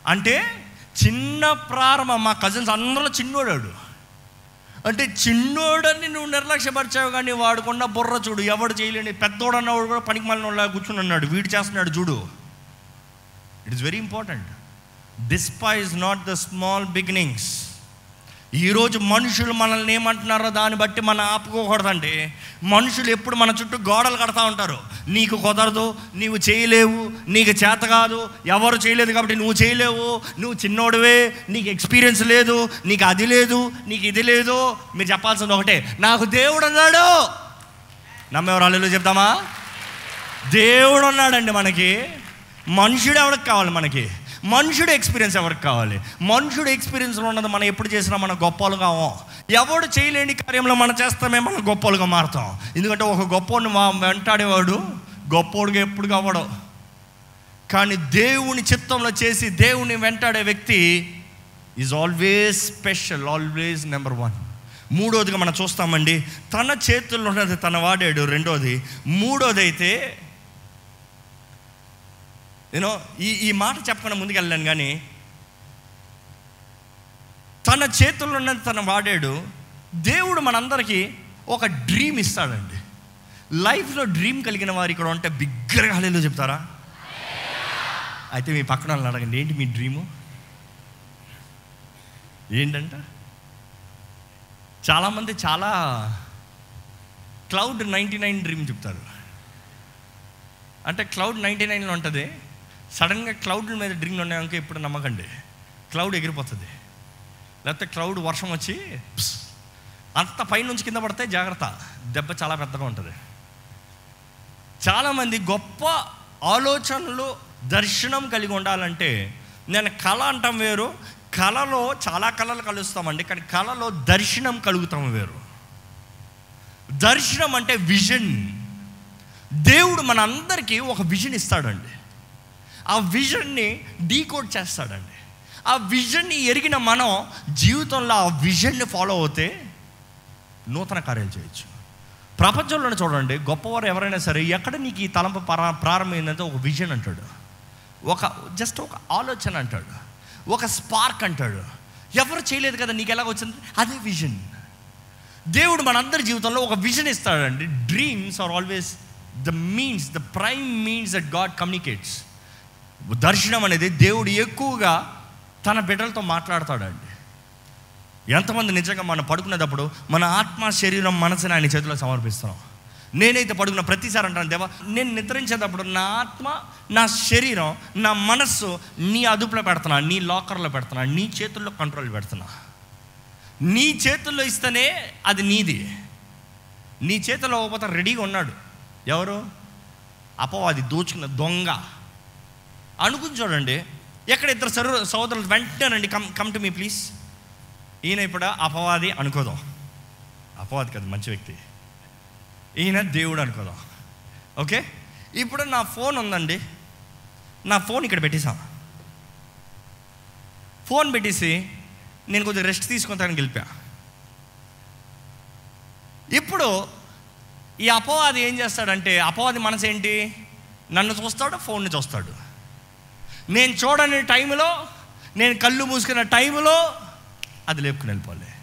అంటే చిన్న ప్రారంభం. మా కజిన్స్ అందరిలో చిన్నోడాడు. అంటే చిన్నోడని నువ్వు నిర్లక్ష్యపరిచావు కానీ వాడుకున్న బుర్ర చూడు. ఎవడు చేయలేని పెద్దోడన్నవాడు కూడా పనికి మళ్ళీ కూర్చుని ఉన్నాడు. వీడు చేస్తున్నాడు చూడు. It is very important despise not the small beginnings ఈరోజు మనుషులు మనల్ని ఏమంటున్నారో దాన్ని బట్టి మనం ఆపుకోకూడదండి. మనుషులు ఎప్పుడు మన చుట్టూ గోడలు కడతా ఉంటారు. నీకు కుదరదు నీవు చేయలేవు నీకు చేత కాదు ఎవరు చేయలేదు కాబట్టి నువ్వు చేయలేవు నువ్వు చిన్నోడివే నీకు ఎక్స్పీరియన్స్ లేదు నీకు అది లేదు నీకు ఇది లేదు. మీరు చెప్పాల్సింది ఒకటే నాకు దేవుడు అన్నాడు నమ్మేవారు అల్లు చెప్తామా? దేవుడు ఉన్నాడండి మనకి. మనుషుడు ఎవరికి కావాలి మనకి? మనుషుడు ఎక్స్పీరియన్స్ ఎవరికి కావాలి? మనుషుడు ఎక్స్పీరియన్స్లో ఉన్నది మనం ఎప్పుడు చేసినా మనం గొప్పలుగా ఎవడు చేయలేని కార్యంలో మనం చేస్తామే మనం గొప్పలుగా మారుతాం. ఎందుకంటే ఒక గొప్పని వెంటాడేవాడు గొప్పోడుగా ఎప్పుడు కావడం. కానీ దేవుని చిత్తంలో చేసి దేవుని వెంటాడే వ్యక్తి is always special always number one మూడోదిగా మనం చూస్తామండి తన చేతుల్లో ఉన్నది తన వాడాడు. రెండోది మూడోది అయితే నేను ఈ ఈ మాట చెప్పకుండా ముందుకెళ్ళాను కానీ తన చేతుల్లో ఉన్నది తను వాడాడు. దేవుడు మనందరికీ ఒక డ్రీమ్ ఇస్తాడండి. లైఫ్లో డ్రీమ్ కలిగిన వారు ఇక్కడ ఉంటే బిగ్గరగా హలేలో చెప్తారా? అయితే మీ పక్కన వాళ్ళని అడగండి ఏంటి మీ డ్రీము ఏంటంట? చాలామంది చాలా క్లౌడ్ నైంటీ నైన్ డ్రీమ్ చెప్తారు. అంటే క్లౌడ్ నైంటీ నైన్లో ఉంటుంది. సడన్గా క్లౌడ్ మీద డ్రింగ్ ఉన్నాయంటే ఇప్పుడు నమ్మకండి. క్లౌడ్ ఎగిరిపోతుంది. లేకపోతే క్లౌడ్ వర్షం వచ్చి అంత పైనుంచి కింద పడితే జాగ్రత్త. దెబ్బ చాలా పెద్దగా ఉంటుంది. చాలామంది గొప్ప ఆలోచనలు దర్శనం కలిగి ఉండాలంటే నేను కళ అంటాం వేరు కళలో చాలా కళలు కలుస్తామండి కానీ కళలో దర్శనం కలుగుతాం వేరు. దర్శనం అంటే విజన్. దేవుడు మనందరికీ ఒక విజన్ ఇస్తాడండి. ఆ విజన్ని డీకోడ్ చేస్తాడండి. ఆ విజన్ని ఎరిగిన మనం జీవితంలో ఆ విజన్ని ఫాలో అవుతే నూతన కార్యాలు చేయొచ్చు. ప్రపంచంలోనే చూడండి గొప్పవారు ఎవరైనా సరే ఎక్కడ నీకు ఈ తలంపు ప్రారంభమైందంటే ఒక విజన్ అంటాడు. ఒక జస్ట్ ఒక ఆలోచన అంటాడు. ఒక స్పార్క్ అంటాడు. ఎవరు చేయలేదు కదా నీకు ఎలాగ వచ్చింది? అదే విజన్. దేవుడు మనందరి జీవితంలో ఒక విజన్ ఇస్తాడండి. Dreams are always the means the prime means that God communicates దర్శనం అనేది దేవుడు ఎక్కువగా తన బిడ్డలతో మాట్లాడతాడండి. ఎంతమంది నిజంగా మనం పడుకునేటప్పుడు మన ఆత్మ శరీరం మనసుని ఆయన చేతిలో సమర్పిస్తున్నాం. నేనైతే పడుకున్న ప్రతిసారి అంటాను దేవా నేను నిద్రించేటప్పుడు నా ఆత్మ నా శరీరం నా మనస్సు నీ అదుపులో పెడుతున్నా నీ లాకర్లో పెడుతున్నా నీ చేతుల్లో కంట్రోల్ పెడుతున్నా. నీ చేతుల్లో ఇస్తేనే అది నీది. నీ చేతిలో పోతే రెడీగా ఉన్నాడు. ఎవరు? అపవాది దోచుకున్న దొంగ. అనుకుని చూడండి. ఎక్కడ ఇద్దరు సరు సోదరులు వెంటనేనండి come come to me please. ఈయన ఇప్పుడు అపవాది అనుకోదాం. అపవాది కదా మంచి వ్యక్తి. ఈయన దేవుడు అనుకోదాం. ఓకే? ఇప్పుడు నా ఫోన్ ఉందండి. నా ఫోన్ ఇక్కడ పెట్టేశాం. ఫోన్ పెట్టేసి నేను కొద్దిగా రెస్ట్ తీసుకుంటానని గెలిపా ఇప్పుడు ఈ అపవాది ఏం చేస్తాడంటే అపవాది మనసు ఏంటి నన్ను చూస్తాడు ఫోన్ని చూస్తాడు. నేను చూడని టైంలో నేను కళ్ళు మూసుకున్న టైంలో అది లేపుకుని వెళ్ళిపోలే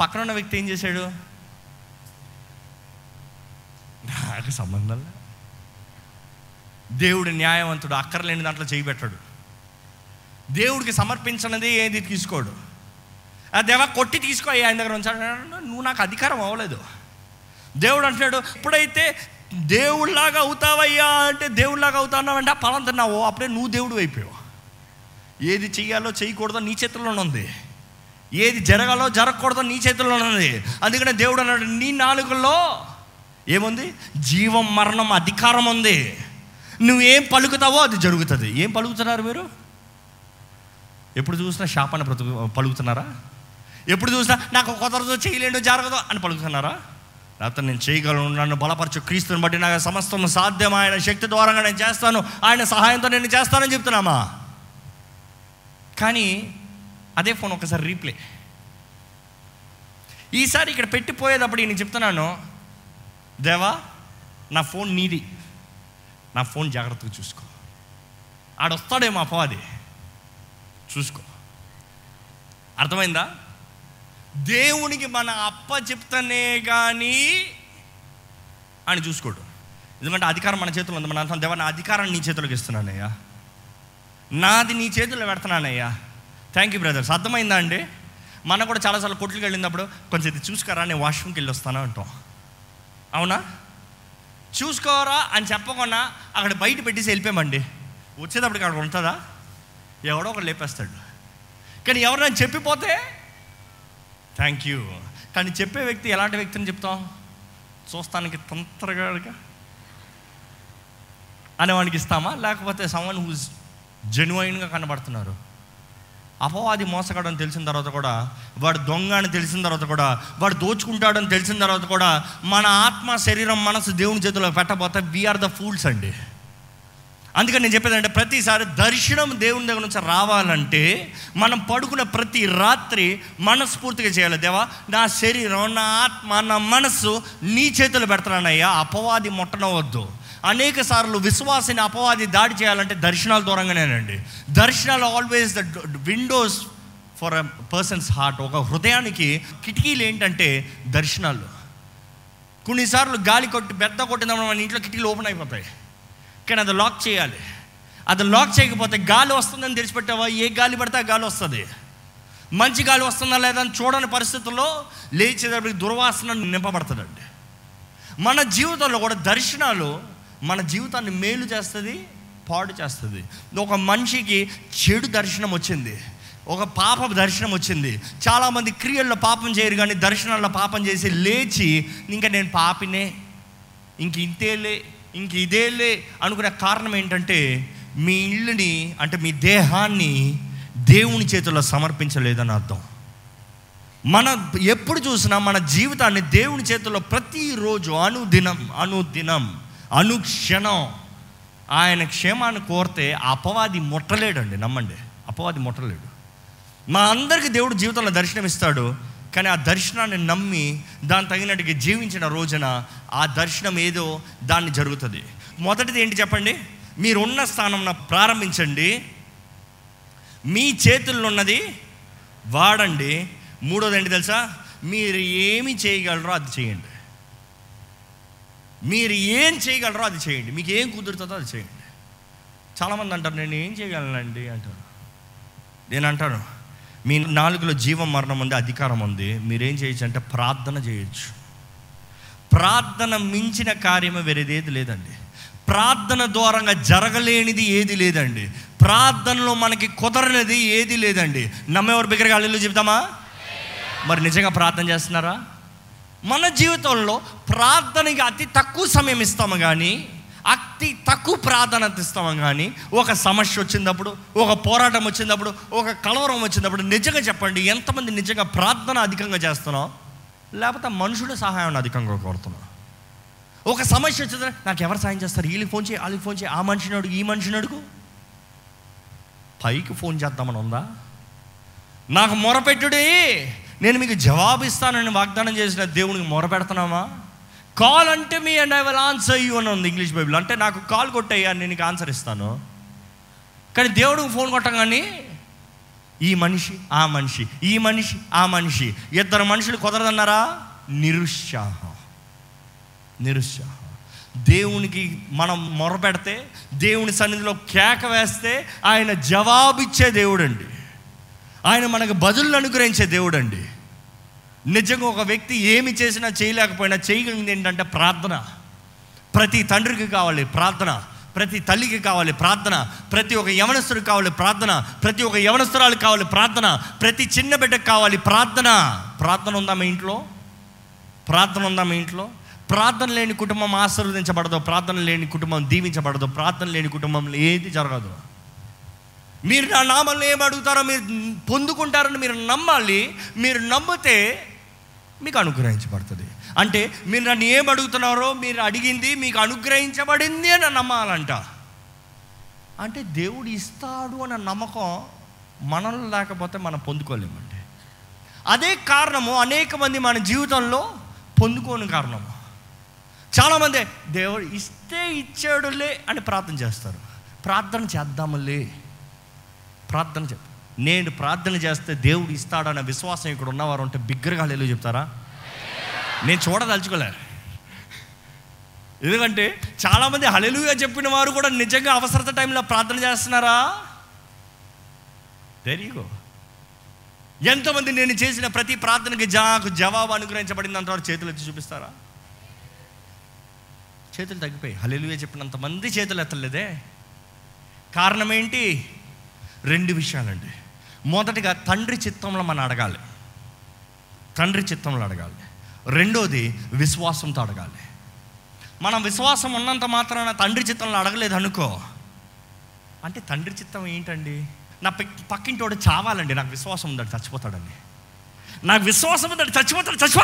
పక్కన ఉన్న వ్యక్తి ఏం చేశాడు? నాకు సంబంధం దేవుడు న్యాయవంతుడు అక్కర్లేని దాంట్లో చేయి పెట్టాడు. దేవుడికి సమర్పించినది ఏది తీసుకోడు. ఆ దేవా కొట్టి తీసుకో ఆయన దగ్గర ఉంచాడు. నువ్వు నాకు అధికారం అవ్వలేదు. దేవుడు అంటున్నాడు ఎప్పుడైతే దేవుడిలాగా అవుతావయ్యా అంటే దేవుడిలాగా అవుతాన్నావంటే ఆ తిన్నావు అప్పుడే నువ్వు దేవుడు అయిపోయావు. ఏది చెయ్యాలో చేయకూడదో నీ చేతుల్లోనే ఉంది. ఏది జరగాలో జరగకూడదో నీ చేతుల్లోనే ఉంది. అందుకనే దేవుడు అన్నాడు నీ నాలుగులో ఏముంది? జీవం మరణం అధికారం ఉంది. నువ్వేం పలుకుతావో అది జరుగుతుంది. ఏం పలుకుతున్నారు మీరు? ఎప్పుడు చూసినా శాపాన్ని బ్రతుకు పలుకుతున్నారా? ఎప్పుడు చూసినా నాకు కుదరదో చేయలేడు జరగదో అని పలుకుతున్నారా? లేకపోతే నేను చేయగలను నన్ను బలపరచు. క్రీస్తుని బట్టి నాకు సమస్తం సాధ్యం. ఆయన శక్తి ద్వారా నేను చేస్తాను. ఆయన సహాయంతో నేను చేస్తానని చెప్తున్నామా? కానీ అదే ఫోన్ ఒకసారి రీప్లే. ఈసారి ఇక్కడ పెట్టిపోయేటప్పుడు నేను చెప్తున్నాను దేవా నా ఫోన్ నీది. నా ఫోన్ జాగ్రత్తగా చూసుకో. ఆడొస్తాడేమో అపవాది. చూసుకో. అర్థమైందా? దేవునికి మన అప్ప చెప్తానే కానీ అని చూసుకోడు. ఎందుకంటే అధికారం మన చేతిలో ఉంది. మన అంటాం దేవా నా అధికారాన్ని నీ చేతిలోకి ఇస్తున్నానయ్యా. నాది నీ చేతుల్లో పెడుతున్నానయ్యా. థ్యాంక్ యూ బ్రదర్స్ అర్థమైందా అండి? మనం కూడా చాలాసార్లు కొట్లకి వెళ్ళినప్పుడు కొంచెం ఇది చూసుకోరా నేను వాష్రూమ్కి వెళ్ళి వస్తాను అంటాం. అవునా? చూసుకోరా అని చెప్పకుండా అక్కడ బయట పెట్టేసి వెళ్ళిపోయామండి. వచ్చేటప్పటికి అక్కడ ఉంటుందా? ఎవడో ఒకడు లేపేస్తాడు. కానీ ఎవరైనా చెప్పిపోతే థ్యాంక్ యూ కానీ చెప్పే వ్యక్తి ఎలాంటి వ్యక్తిని చెప్తాం? చూస్తానికి తొందరగా అనేవానికి ఇస్తామా? లేకపోతే సమ్మన్ హూజ్ జెన్యున్గా కనబడుతున్నారు. అపవాది మోసగాడని తెలిసిన తర్వాత కూడా వాడు దొంగ అని తెలిసిన తర్వాత కూడా వాడు దోచుకుంటాడని తెలిసిన తర్వాత కూడా మన ఆత్మ శరీరం మనసు దేవుని చేతిలో పెట్టబోతే వీఆర్ ద ఫూల్స్ అండి. అందుకని నేను చెప్పేదంటే ప్రతిసారి దర్శనం దేవుని దగ్గర నుంచి రావాలంటే మనం పడుకున్న ప్రతి రాత్రి మనస్ఫూర్తిగా చేయాలి. దేవా నా శరీరం నా ఆత్మ నా మనస్సు నీ చేతులు పెడతానయ్యా. అపవాది ముట్టనవద్దు. అనేక సార్లు విశ్వాసిని అపవాది దాడి చేయాలంటే దర్శనాలు దూరంగానేనండి దర్శనాలు always the windows for a person's heart ఒక హృదయానికి కిటికీలు ఏంటంటే దర్శనాలు. కొన్నిసార్లు గాలి కొట్టి బెత్త కొట్టినప్పుడు మన ఇంట్లో కిటికీలు ఓపెన్ అయిపోతాయి. కానీ అది లాక్ చేయాలి. అది లాక్ చేయకపోతే గాలి వస్తుందని తెరిచిపెట్టావా? ఏ గాలి పడితే ఆ గాలి వస్తుంది. మంచి గాలి వస్తుందా లేదా అని చూడని పరిస్థితుల్లో లేచేటప్పటికి దుర్వాసన నింపబడుతుందండి. మన జీవితంలో కూడా దర్శనాలు మన జీవితాన్ని మేలు చేస్తుంది పాడు చేస్తుంది. ఒక మనిషికి చెడు దర్శనం వచ్చింది ఒక పాప దర్శనం వచ్చింది. చాలామంది క్రియల్లో పాపం చేయరు కానీ దర్శనాల్లో పాపం చేసి లేచి ఇంకా నేను పాపినే ఇంక ఇంతేలే ఇంక ఇదేలే అనుకునే కారణం ఏంటంటే మీ ఇల్లుని అంటే మీ దేహాన్ని దేవుని చేతుల్లో సమర్పించలేదని అర్థం. మన ఎప్పుడు చూసినా మన జీవితాన్ని దేవుని చేతుల్లో ప్రతిరోజు అనుదినం అనుదినం అనుక్షణం ఆయన క్షేమాన్ని కోరితే అపవాది ముట్టలేడండి నమ్మండి. అపవాది ముట్టలేడు. మా అందరికీ దేవుడు జీవితంలో దర్శనమిస్తాడు. కానీ ఆ దర్శనాన్ని నమ్మి దాని తగినట్టుగా జీవించిన రోజున ఆ దర్శనం ఏదో దాన్ని జరుగుతుంది. మొదటిది ఏంటి చెప్పండి? మీరున్న స్థానంన ప్రారంభించండి. మీ చేతుల్లో ఉన్నది వాడండి. మూడోది ఏంటి తెలుసా? మీరు ఏమి చేయగలరో అది చేయండి. మీరు ఏం చేయగలరో అది చేయండి. మీకు ఏం కుదురుతుందో అది చేయండి. చాలామంది అంటారు నేను ఏం చేయగలనండి? అంటారు. నేను అంటాను మీ నాలుగులో జీవం మరణం ఉంది అధికారం ఉంది. మీరేం చేయొచ్చు అంటే ప్రార్థన చేయొచ్చు. ప్రార్థన మించిన కార్యము వేరేదేది లేదండి. ప్రార్థన ద్వారంగా జరగలేనిది ఏది లేదండి. ప్రార్థనలో మనకి కుదరనిది ఏది లేదండి. నమ్మేవారు బిగ్గరగా అల్లు చెప్తామా? మరి నిజంగా ప్రార్థన చేస్తున్నారా? మన జీవితంలో ప్రార్థనకి అతి తక్కువ సమయం ఇస్తాము కానీ అతి తక్కువ ప్రాధాన్యత ఇస్తాము కానీ ఒక సమస్య వచ్చినప్పుడు ఒక పోరాటం వచ్చినప్పుడు ఒక కలవరం వచ్చినప్పుడు నిజంగా చెప్పండి ఎంతమంది నిజంగా ప్రార్థన అధికంగా చేస్తున్నాం? లేకపోతే మనుషుల సహాయం అధికంగా కోరుతున్నాం. ఒక సమస్య వచ్చిందా నాకు ఎవరు సాయం చేస్తారు? వీళ్ళకి ఫోన్ చేయి వాళ్ళకి ఫోన్ చేయి. ఆ మనిషిని అడుగు ఈ మనిషిని అడుగు. పైకి ఫోన్ చేద్దామని ఉందా? నాకు మొరపెట్టుడే నేను మీకు జవాబు ఇస్తానని వాగ్దానం చేసిన దేవునికి మొరపెడుతున్నామా కాల్ అంటే me and I will answer you అని ఉంది ఇంగ్లీష్ బైబిల్ అంటే నాకు కాల్ కొట్టయ్యా నేను నీకు ఆన్సర్ ఇస్తాను. కానీ దేవుడికి ఫోన్ కొట్టగానే ఈ మనిషి ఆ మనిషి ఈ మనిషి ఆ మనిషి ఇద్దరు మనుషులు కుదరదన్నారా? నిరుత్సాహం. నిరుత్సాహం. దేవునికి మనం మొరపెడితే దేవుని సన్నిధిలో కేక వేస్తే ఆయన జవాబిచ్చే దేవుడండి. ఆయన మనకు బదులు అనుగ్రహించే దేవుడండి. నిజంగా ఒక వ్యక్తి ఏమి చేసినా చేయలేకపోయినా చేయగలిగింది ఏంటంటే ప్రార్థన. ప్రతి తండ్రికి కావాలి ప్రార్థన. ప్రతి తల్లికి కావాలి ప్రార్థన. ప్రతి ఒక్క యవనస్తుడికి కావాలి ప్రార్థన. ప్రతి ఒక్క యవనస్తురాలకు కావాలి ప్రార్థన. ప్రతి చిన్న బిడ్డకు కావాలి ప్రార్థన. ప్రార్థన ఉందా మీ ఇంట్లో? ప్రార్థన ఉందా మీ ఇంట్లో? ప్రార్థన లేని కుటుంబం ఆశీర్వదించబడదు. ప్రార్థన లేని కుటుంబం దీవించబడదు. ప్రార్థన లేని కుటుంబంలో ఏది జరగదు. మీరు నా నామంలో ఏం అడుగుతారో మీరు పొందుకుంటారని మీరు నమ్మాలి. మీరు నమ్మితే మీకు అనుగ్రహించబడుతుంది. అంటే మీరు నన్ను ఏం అడుగుతున్నారో మీరు అడిగింది మీకు అనుగ్రహించబడింది అని నమ్మాలంట. అంటే దేవుడు ఇస్తాడు అన్న నమ్మకం మనలో లేకపోతే మనం పొందుకోలేమండి. అదే కారణము అనేక మంది మన జీవితంలో పొందుకోని కారణము. చాలామంది దేవుడు ఇస్తే ఇచ్చాడులే అని ప్రార్థన చేస్తారు. ప్రార్థన చేద్దాములే. ప్రార్థన చెప్ నేను ప్రార్థన చేస్తే దేవుడు ఇస్తాడన్న విశ్వాసం ఇక్కడ ఉన్నవారు ఉంటే బిగ్గరగా లేదు చెప్తారా? నేను చూడదలుచుకోలే. ఎందుకంటే చాలామంది హలెలుగా చెప్పిన వారు కూడా నిజంగా అవసరత టైంలో ప్రార్థన చేస్తున్నారా? తెరియగో ఎంతమంది నేను చేసిన ప్రతి ప్రార్థనకి జాకు జవాబు అనుగ్రహించబడింది అంటారు చేతులు ఎత్తి చూపిస్తారా? చేతులు తగ్గిపోయి హలెలుగా చెప్పినంత మంది చేతులు ఎత్తలేదే. కారణం ఏంటి? రెండు విషయాలండి. మొదటిగా తండ్రి చిత్తంలో మనం అడగాలి. తండ్రి చిత్తంలో అడగాలి. రెండోది విశ్వాసంతో అడగాలి. మనం విశ్వాసం ఉన్నంత మాత్రాన తండ్రి చిత్తంలో అడగలేదు అనుకో. అంటే తండ్రి చిత్తం ఏంటండి? నా పక్- పక్కింటోడు చావాలండి నాకు విశ్వాసం ఉందండి చచ్చిపోతాడండి. నాకు విశ్వాసం ఉందండి చచ్చిపోతాడు చచ్చిపో!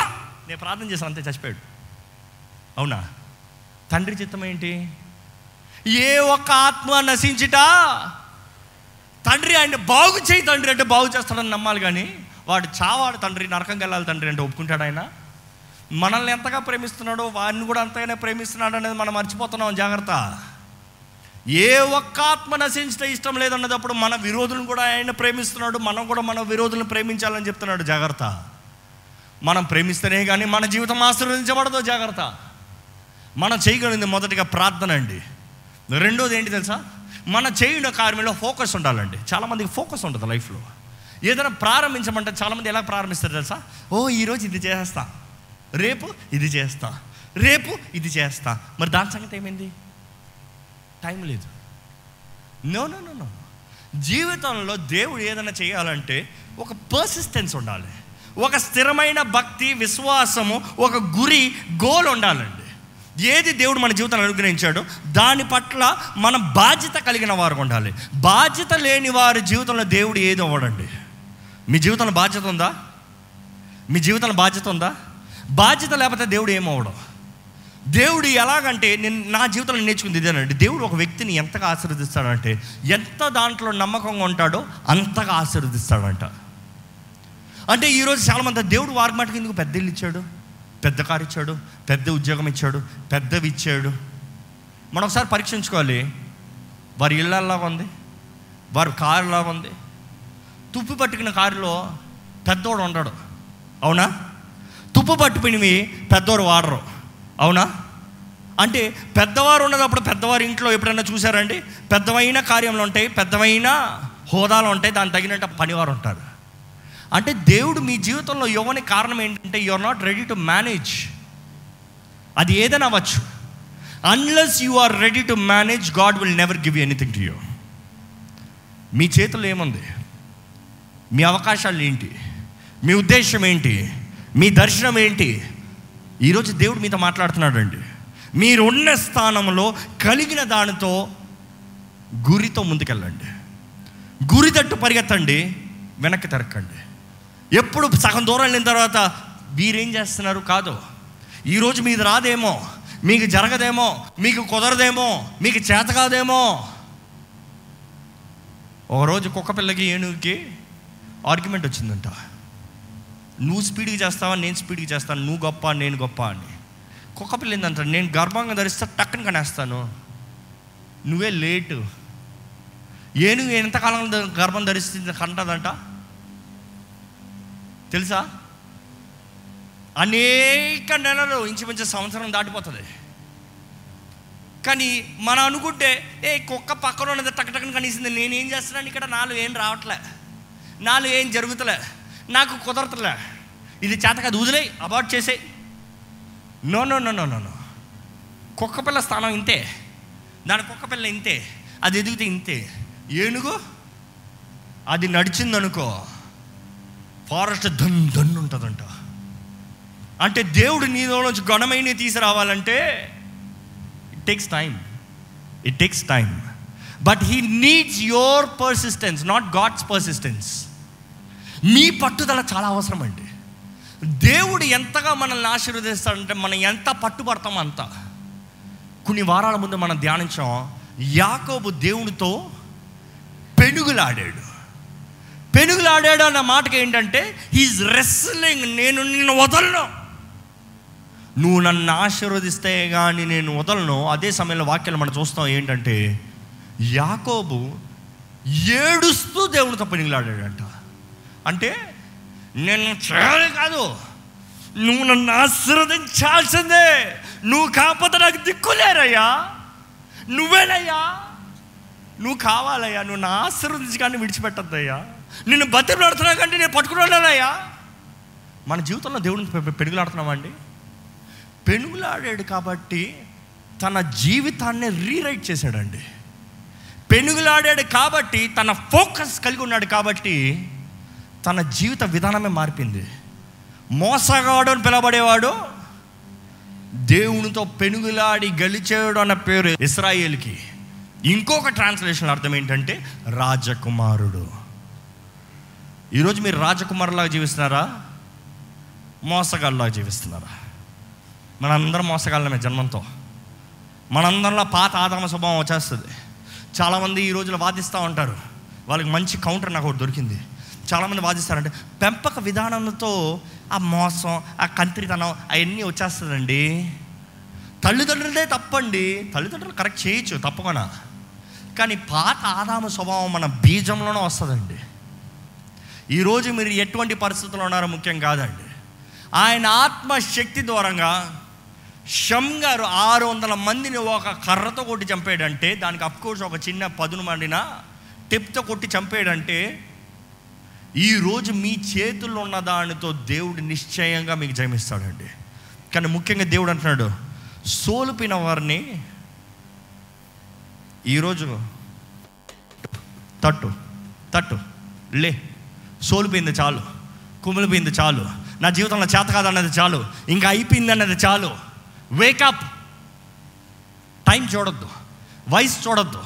నేను ప్రార్థన చేశాను అంతే చచ్చిపోయాడు. అవునా? తండ్రి చిత్తం ఏంటి? ఏ ఒక్క ఆత్మ నశించిట? తండ్రి ఆయన బాగు చేయి తండ్రి అంటే బాగు చేస్తాడని నమ్మాలి కానీ వాడు చావాడు తండ్రి నరకం వెళ్ళాలి తండ్రి అంటే ఒప్పుకుంటాడు ఆయన. మనల్ని ఎంతగా ప్రేమిస్తున్నాడో వాడిని కూడా అంతగానే ప్రేమిస్తున్నాడు అనేది మనం మర్చిపోతున్నాం జాగ్రత్త. ఏ ఒక్క ఆత్మ నశించడం ఇష్టం లేదన్నదప్పుడు మన విరోధులను కూడా ఆయన ప్రేమిస్తున్నాడు మనం కూడా మన విరోధులను ప్రేమించాలని చెప్తున్నాడు జాగ్రత్త. మనం ప్రేమిస్తేనే కానీ మన జీవితం ఆశీర్వదించబడదు జాగ్రత్త. మనం చేయగలిగింది మొదటిగా ప్రార్థన అండి. రెండోది ఏంటి తెలుసా? మన చేయున కార్యంలో ఫోకస్ ఉండాలండి. చాలామందికి ఫోకస్ ఉంటుంది లైఫ్లో. ఏదైనా ప్రారంభించమంటే చాలామంది ఎలా ప్రారంభిస్తారు తెలుసా? ఓ ఈరోజు ఇది చేస్తా. రేపు ఇది చేస్తా. రేపు ఇది చేస్తా. మరి దాని సంగతి ఏమైంది? టైం లేదు. No no no no. జీవితంలో దేవుడు ఏదైనా చేయాలంటే ఒక పర్సిస్టెన్స్ ఉండాలి. ఒక స్థిరమైన భక్తి విశ్వాసము ఒక గురి గోల్ ఉండాలండి. ఏది దేవుడు మన జీవితాన్ని అనుగ్రహించాడో దాని పట్ల మనం బాధ్యత కలిగిన వారు ఉండాలి. బాధ్యత లేని వారి జీవితంలో దేవుడు ఏది అవ్వడండి? మీ జీవితంలో బాధ్యత ఉందా? మీ జీవితంలో బాధ్యత ఉందా? బాధ్యత లేకపోతే దేవుడు ఏమవ్వడం దేవుడు ఎలాగంటే నేను నా జీవితంలో నేర్చుకుంది ఇదేనండి. దేవుడు ఒక వ్యక్తిని ఎంతగా ఆశీర్వదిస్తాడంటే ఎంత దాంట్లో నమ్మకంగా ఉంటాడో అంతగా ఆశీర్వదిస్తాడంట. అంటే ఈరోజు చాలామంది దేవుడు వారి మటుకు ఎందుకు పెద్ద ఇల్లు ఇచ్చాడు? పెద్ద కారు ఇచ్చాడు పెద్ద ఉద్యోగం ఇచ్చాడు పెద్దవి ఇచ్చాడు. మనం ఒకసారి పరీక్షించుకోవాలి. వారి ఇళ్ళలాగా ఉంది వారి కారులా ఉంది. తుప్పు పట్టుకున్న కారులో పెద్దోడు ఉండడు. అవునా? తుప్పు పట్టుకునివి పెద్దోడు వాడరు. అవునా? అంటే పెద్దవారు ఉన్నదప్పుడు పెద్దవారి ఇంట్లో ఎప్పుడైనా చూసారండి? పెద్దవైన కార్యంలో ఉంటాయి పెద్దవైన హోదాలు ఉంటాయి దానికి తగినట్టు పనివారు ఉంటారు. అంటే దేవుడు మీ జీవితంలో ఇవ్వని కారణం ఏంటంటే you are not ready to manage అది ఏదైనా అవ్వచ్చు. Unless you are ready to manage God will never give anything to you మీ చేతుల్లో ఏముంది? మీ అవకాశాలు ఏంటి? మీ ఉద్దేశం ఏంటి? మీ దర్శనం ఏంటి? ఈరోజు దేవుడు మీతో మాట్లాడుతున్నాడు అండి మీరు ఉన్న స్థానంలో కలిగిన దానితో గురితో ముందుకెళ్ళండి. గురి తట్టు పరిగెత్తండి. వెనక్కి తిరక్కండి ఎప్పుడు సగం దూరం వెళ్ళిన తర్వాత వీరేం చేస్తున్నారు? కాదు. ఈరోజు మీది రాదేమో మీకు జరగదేమో మీకు కుదరదేమో మీకు చేత కాదేమో. ఒకరోజు కుక్క పిల్లకి ఏనుగుకి ఆర్గ్యుమెంట్ వచ్చిందంట. నువ్వు స్పీడ్గా చేస్తావా నేను స్పీడ్గా చేస్తాను. నువ్వు గొప్ప నేను గొప్ప అని. కుక్కపిల్ల ఏందంట నేను గర్భంగా ధరిస్తే టక్కన కనేస్తాను. నువ్వే లేటు. ఏనుగు ఎంతకాలం గర్భం ధరిస్తుంది కంటదంట. తెలుసా? అనేక నెలలు ఇంచుమించు సంవత్సరం దాటిపోతుంది. కానీ మనం అనుకుంటే ఏ కుక్క పక్కన ఉన్నది టక్ టక్కన కనీసింది నేనేం చేస్తున్నాను? ఇక్కడ నాలుగు ఏం రావట్లే. నాలుగు ఏం జరుగుతలే. నాకు కుదరతలే. ఇది చేత కాదు వదిలే అబార్ట్ చేసే no no no no no no. కుక్కపిల్ల స్థానం ఇంతే. దాని కుక్కపిల్ల ఇంతే. అది ఎదిగితే ఇంతే. ఏనుగు? అది నడిచిందనుకో. ఫారెస్ట్ దన్ దన్ను ఉంటుందంట. అంటే దేవుడు నీలోంచి నుంచి గుణమైన తీసుకురావాలంటే it takes time it takes time but he needs your persistence not God's persistence మీ పట్టుదల చాలా అవసరం అండి. దేవుడు ఎంతగా మనల్ని ఆశీర్వదిస్తాడంటే మనం ఎంత పట్టుబడతాం అంత. కొన్ని వారాల ముందు మనం ధ్యానించాం యాకోబు దేవునితో పెనుగులాడాడు. పెనుగులాడాడు అన్న మాటకి ఏంటంటే హీఈస్ రెస్లింగ్ నేను నిన్ను వదలను. నువ్వు నన్ను ఆశీర్వదిస్తే కానీ నేను వదలను. అదే సమయంలో వాక్యాలు మనం చూస్తాం ఏంటంటే యాకోబు ఏడుస్తూ దేవునితో పెనుగులాడాడంట. అంటే నేను చేయాలి కాదు. నువ్వు నన్ను ఆశీర్వదించాల్సిందే. నువ్వు కాకపోతే నాకు దిక్కులేరయ్యా నువ్వేనయ్యా. నువ్వు కావాలయ్యా. నువ్వు నా ఆశీర్వదించి కానీ విడిచిపెట్టద్దయ్యా. నిన్ను బతిలాడుతున్నా కంటే నేను పట్టుకున్నానయ్యా మన జీవితంలో దేవుడిని పెనుగులాడుతున్నామండి. పెనుగులాడాడు కాబట్టి తన జీవితాన్ని రీరైట్ చేశాడండి. పెనుగులాడాడు కాబట్టి తన ఫోకస్ కలిగి ఉన్నాడు కాబట్టి తన జీవిత విధానమే మారిపోయింది. మోసగాడు అని పిలబడేవాడు దేవునితో పెనుగులాడి గలిచేడు అన్న పేరు ఇస్రాయేల్కి. ఇంకొక ట్రాన్స్లేషన్ అర్థం ఏంటంటే రాజకుమారుడు. ఈరోజు మీరు రాజకుమారులాగా జీవిస్తున్నారా? మోసగాళ్ళలాగా జీవిస్తున్నారా? మనందరం మోసగాళ్ళమే జన్మంతో. మనందరిలో పాత ఆదామ స్వభావం వచ్చేస్తుంది. చాలామంది ఈ రోజులో వాదిస్తూ ఉంటారు. వాళ్ళకి మంచి కౌంటర్ నాకు ఒకటి దొరికింది. చాలామంది వాదిస్తారంటే పెంపక విధానంతో ఆ మోసం ఆ కంత్రితనం అవన్నీ వచ్చేస్తుందండి. తల్లిదండ్రులదే తప్పండి. తల్లిదండ్రులు కరెక్ట్ చేయొచ్చు తప్పకుండా. కానీ పాత ఆదామ స్వభావం మన బీజంలోనే వస్తుందండి. ఈరోజు మీరు ఎటువంటి పరిస్థితుల్లో ఉన్నారో ముఖ్యం కాదండి. ఆయన ఆత్మశక్తి దూరంగా షమ్ గారు ఆరు వందల మందిని ఒక కర్రతో కొట్టి చంపాడంటే దానికి అఫ్కోర్స్ ఒక చిన్న పదును మండిన టిప్తో కొట్టి చంపాడంటే ఈరోజు మీ చేతుల్లో ఉన్న దానితో దేవుడు నిశ్చయంగా మీకు జయమిస్తాడండి. కానీ ముఖ్యంగా దేవుడు అంటున్నాడు సోలుపిన వారిని ఈరోజు తట్టు తట్టు లే. సోలిపోయింది చాలు. కుమిలిపోయింది చాలు. నా జీవితంలో చేత కాదన్నది చాలు. ఇంకా అయిపోయింది అన్నది చాలు వేకప్ టైం చూడొద్దు. వయసు చూడొద్దు.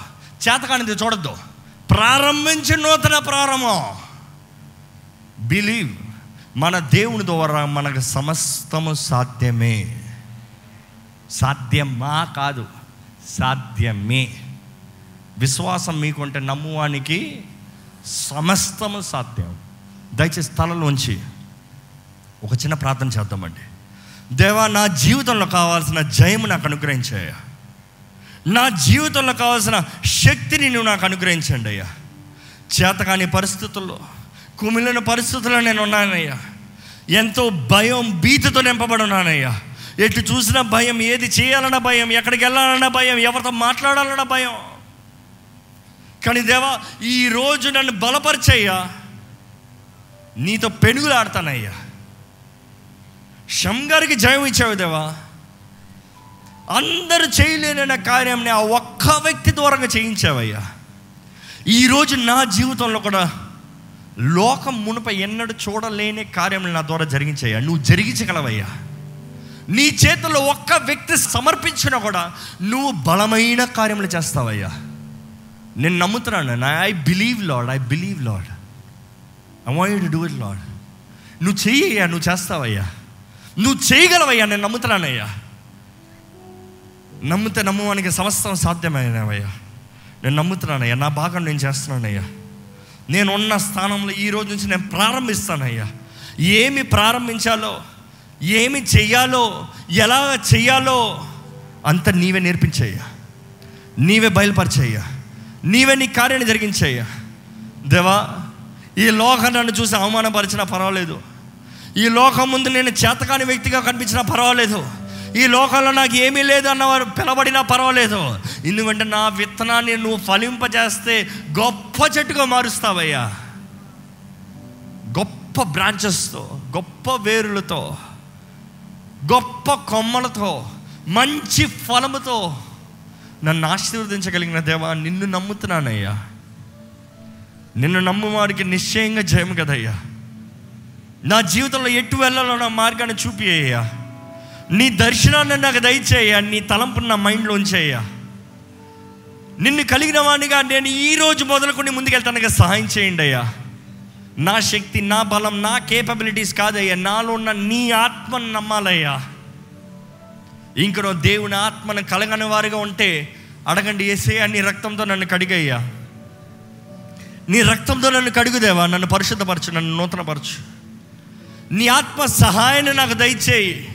చేతకానిది చూడొద్దు. ప్రారంభించి నూతన ప్రారంభం. బిలీవ్ మన దేవుని ద్వారా మనకు సమస్తము సాధ్యమే. సాధ్యమా కాదు? సాధ్యమే. విశ్వాసం మీకుంటే నమ్మువానికి సమస్తము సాధ్యం. దయచేసి తలలోంచి ఒక చిన్న ప్రార్థన చేద్దామండి. దేవా నా జీవితంలో కావాల్సిన జయము నాకు అనుగ్రహించాయా నా జీవితంలో కావాల్సిన శక్తిని నువ్వు నాకు అనుగ్రహించండి అయ్యా. చేతకాని పరిస్థితుల్లో కుమిలిన పరిస్థితుల్లో నేను ఉన్నానయ్యా. ఎంతో భయం భీతితో నింపబడి ఉన్నానయ్యా. ఎటు చూసినా భయం ఏది చేయాలన్న భయం ఎక్కడికి వెళ్ళాలన్న భయం ఎవరితో మాట్లాడాలన్న భయం. కానీ దేవా ఈరోజు నన్ను బలపరిచయ్యా. నీతో పెనుగులాడతానయ్యా షంగారికి జయం ఇచ్చావు దేవా. అందరూ చేయలేనన్న కార్యంని ఆ ఒక్క వ్యక్తి ద్వారంగా చేయించావయ్యా. ఈరోజు నా జీవితంలో కూడా లోకం మునుప ఎన్నడూ చూడలేని కార్యములు నా ద్వారా జరిగించాయా నువ్వు జరిగించగలవయ్యా. నీ చేతుల్లో ఒక్క వ్యక్తి సమర్పించినా కూడా నువ్వు బలమైన కార్యములు చేస్తావయ్యా. నేను నమ్ముతున్నాను I believe Lord I believe Lord I want to do it Lord నువ్వు చెయ్యయ్యా నువ్వు చేస్తావయ్యా. నువ్వు చేయగలవయ్యా నేను నమ్ముతున్నానయ్యా. నమ్మితే నమ్మవానికి సమస్తం సాధ్యమైనవయ్యా. నేను నమ్ముతున్నానయ్యా నా భాగం నేను చేస్తున్నానయ్యా. నేను ఉన్న స్థానంలో ఈ రోజు నుంచి నేను ప్రారంభిస్తానయ్యా. ఏమి ప్రారంభించాలో ఏమి చెయ్యాలో ఎలా చెయ్యాలో అంత నీవే నేర్పించయ్యా. నీవే బయలుపరిచేయ్యా. నీవే నీ కార్యాన్ని జరిగించయ్యా. దేవా ఈ లోకం నన్ను చూసి అవమానపరిచినా పర్వాలేదు. ఈ లోకం ముందు నేను చేతకాని వ్యక్తిగా కనిపించినా పర్వాలేదు. ఈ లోకంలో నాకు ఏమీ లేదు అన్నవారు పిలబడినా పర్వాలేదు. ఎందుకంటే నా విత్తనాన్ని నువ్వు ఫలింపజేస్తే గొప్ప చెట్టుగా మారుస్తావయ్యా. గొప్ప బ్రాంచెస్తో గొప్ప వేరులతో గొప్ప కొమ్మలతో మంచి ఫలముతో నన్ను ఆశీర్వదించగలిగిన దేవా నిన్ను నమ్ముతున్నానయ్యా. నిన్ను నమ్మువాడికి నిశ్చయంగా జయం కదయ్యా. నా జీవితంలో ఎటు వెళ్ళాలో నా మార్గాన్ని చూపియ్యా నీ దర్శనాన్ని నాకు దయచేయ నీ తలంపు నా మైండ్లో ఉంచేయ్యా. నిన్ను కలిగిన వాడిగా నేను ఈ రోజు మొదలుకొని ముందుకెళ్తానుగా సహాయం చేయండి అయ్యా. నా శక్తి నా బలం నా కేపబిలిటీస్ కాదయ్యా. నాలో ఉన్న నీ ఆత్మను నమ్మాలయ్యా. ఇంకనో దేవుని ఆత్మను కలగని వారిగా ఉంటే అడగండి ఏసే నీ రక్తంతో నన్ను కడిగయ్యా. నీ రక్తంతో నన్ను కడుగుదేవా నన్ను పరిశుద్ధపరచు నన్ను నూతనపరచు. నీ ఆత్మ సహాయాన్ని నాకు దయచేయి.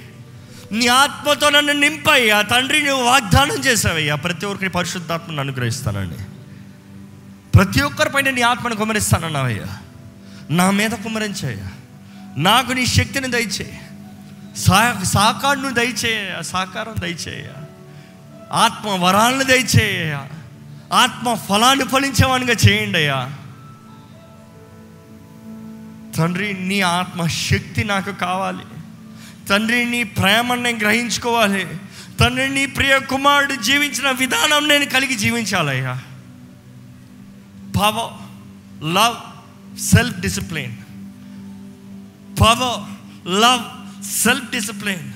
నీ ఆత్మతో నన్ను నింపయ్యా. తండ్రి నువ్వు వాగ్దానం చేసావయ్యా. ప్రతి ఒక్కరి పరిశుద్ధాత్మను అనుగ్రహిస్తానండి. ప్రతి ఒక్కరిపైన నీ ఆత్మను కుమరిస్తానన్నావయ్యా నా మీద కుమరించయ్యా నాకు నీ శక్తిని దయచేయి. సా సాకారును దయచేయ సాకారం దయచేయ ఆత్మ వరాలను దయచేయ ఆత్మ ఫలాన్ని ఫలించేవానిగా చేయండి అయ్యా తండ్రి నీ ఆత్మశక్తి నాకు కావాలి. తండ్రి నీ ప్రేమను నేను గ్రహించుకోవాలి. తండ్రి నీ ప్రియ కుమారుడు జీవించిన విధానం నేను కలిగి జీవించాలయ్యా. Power love self discipline power love self discipline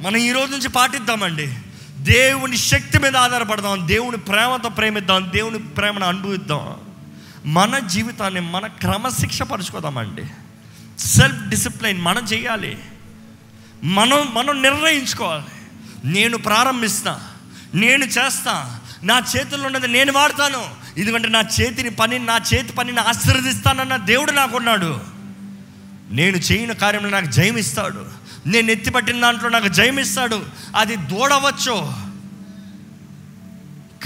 మనం ఈ రోజు నుంచి పాటిద్దామండి. దేవుని శక్తి మీద ఆధారపడదాం. దేవుని ప్రేమతో ప్రేమిద్దాం. దేవుని ప్రేమను అనుభవిద్దాం. మన జీవితాన్ని మన క్రమశిక్ష పరుచుకోదామండి. సెల్ఫ్ డిసిప్లిన్ మనం చేయాలి. మనం మనం నిర్ణయించుకోవాలి. నేను ప్రారంభిస్తా నేను చేస్తా నా చేతుల్లో ఉన్నది నేను వాడతాను. ఎందుకంటే నా చేతిని పని నా చేతి పనిని ఆశీర్వదిస్తానన్న దేవుడు నాకున్నాడు. నేను చేయని కార్యంలో నాకు జయమిస్తాడు. నేను ఎత్తిపట్టిన దాంట్లో నాకు జయమిస్తాడు. అది దూడవచ్చు.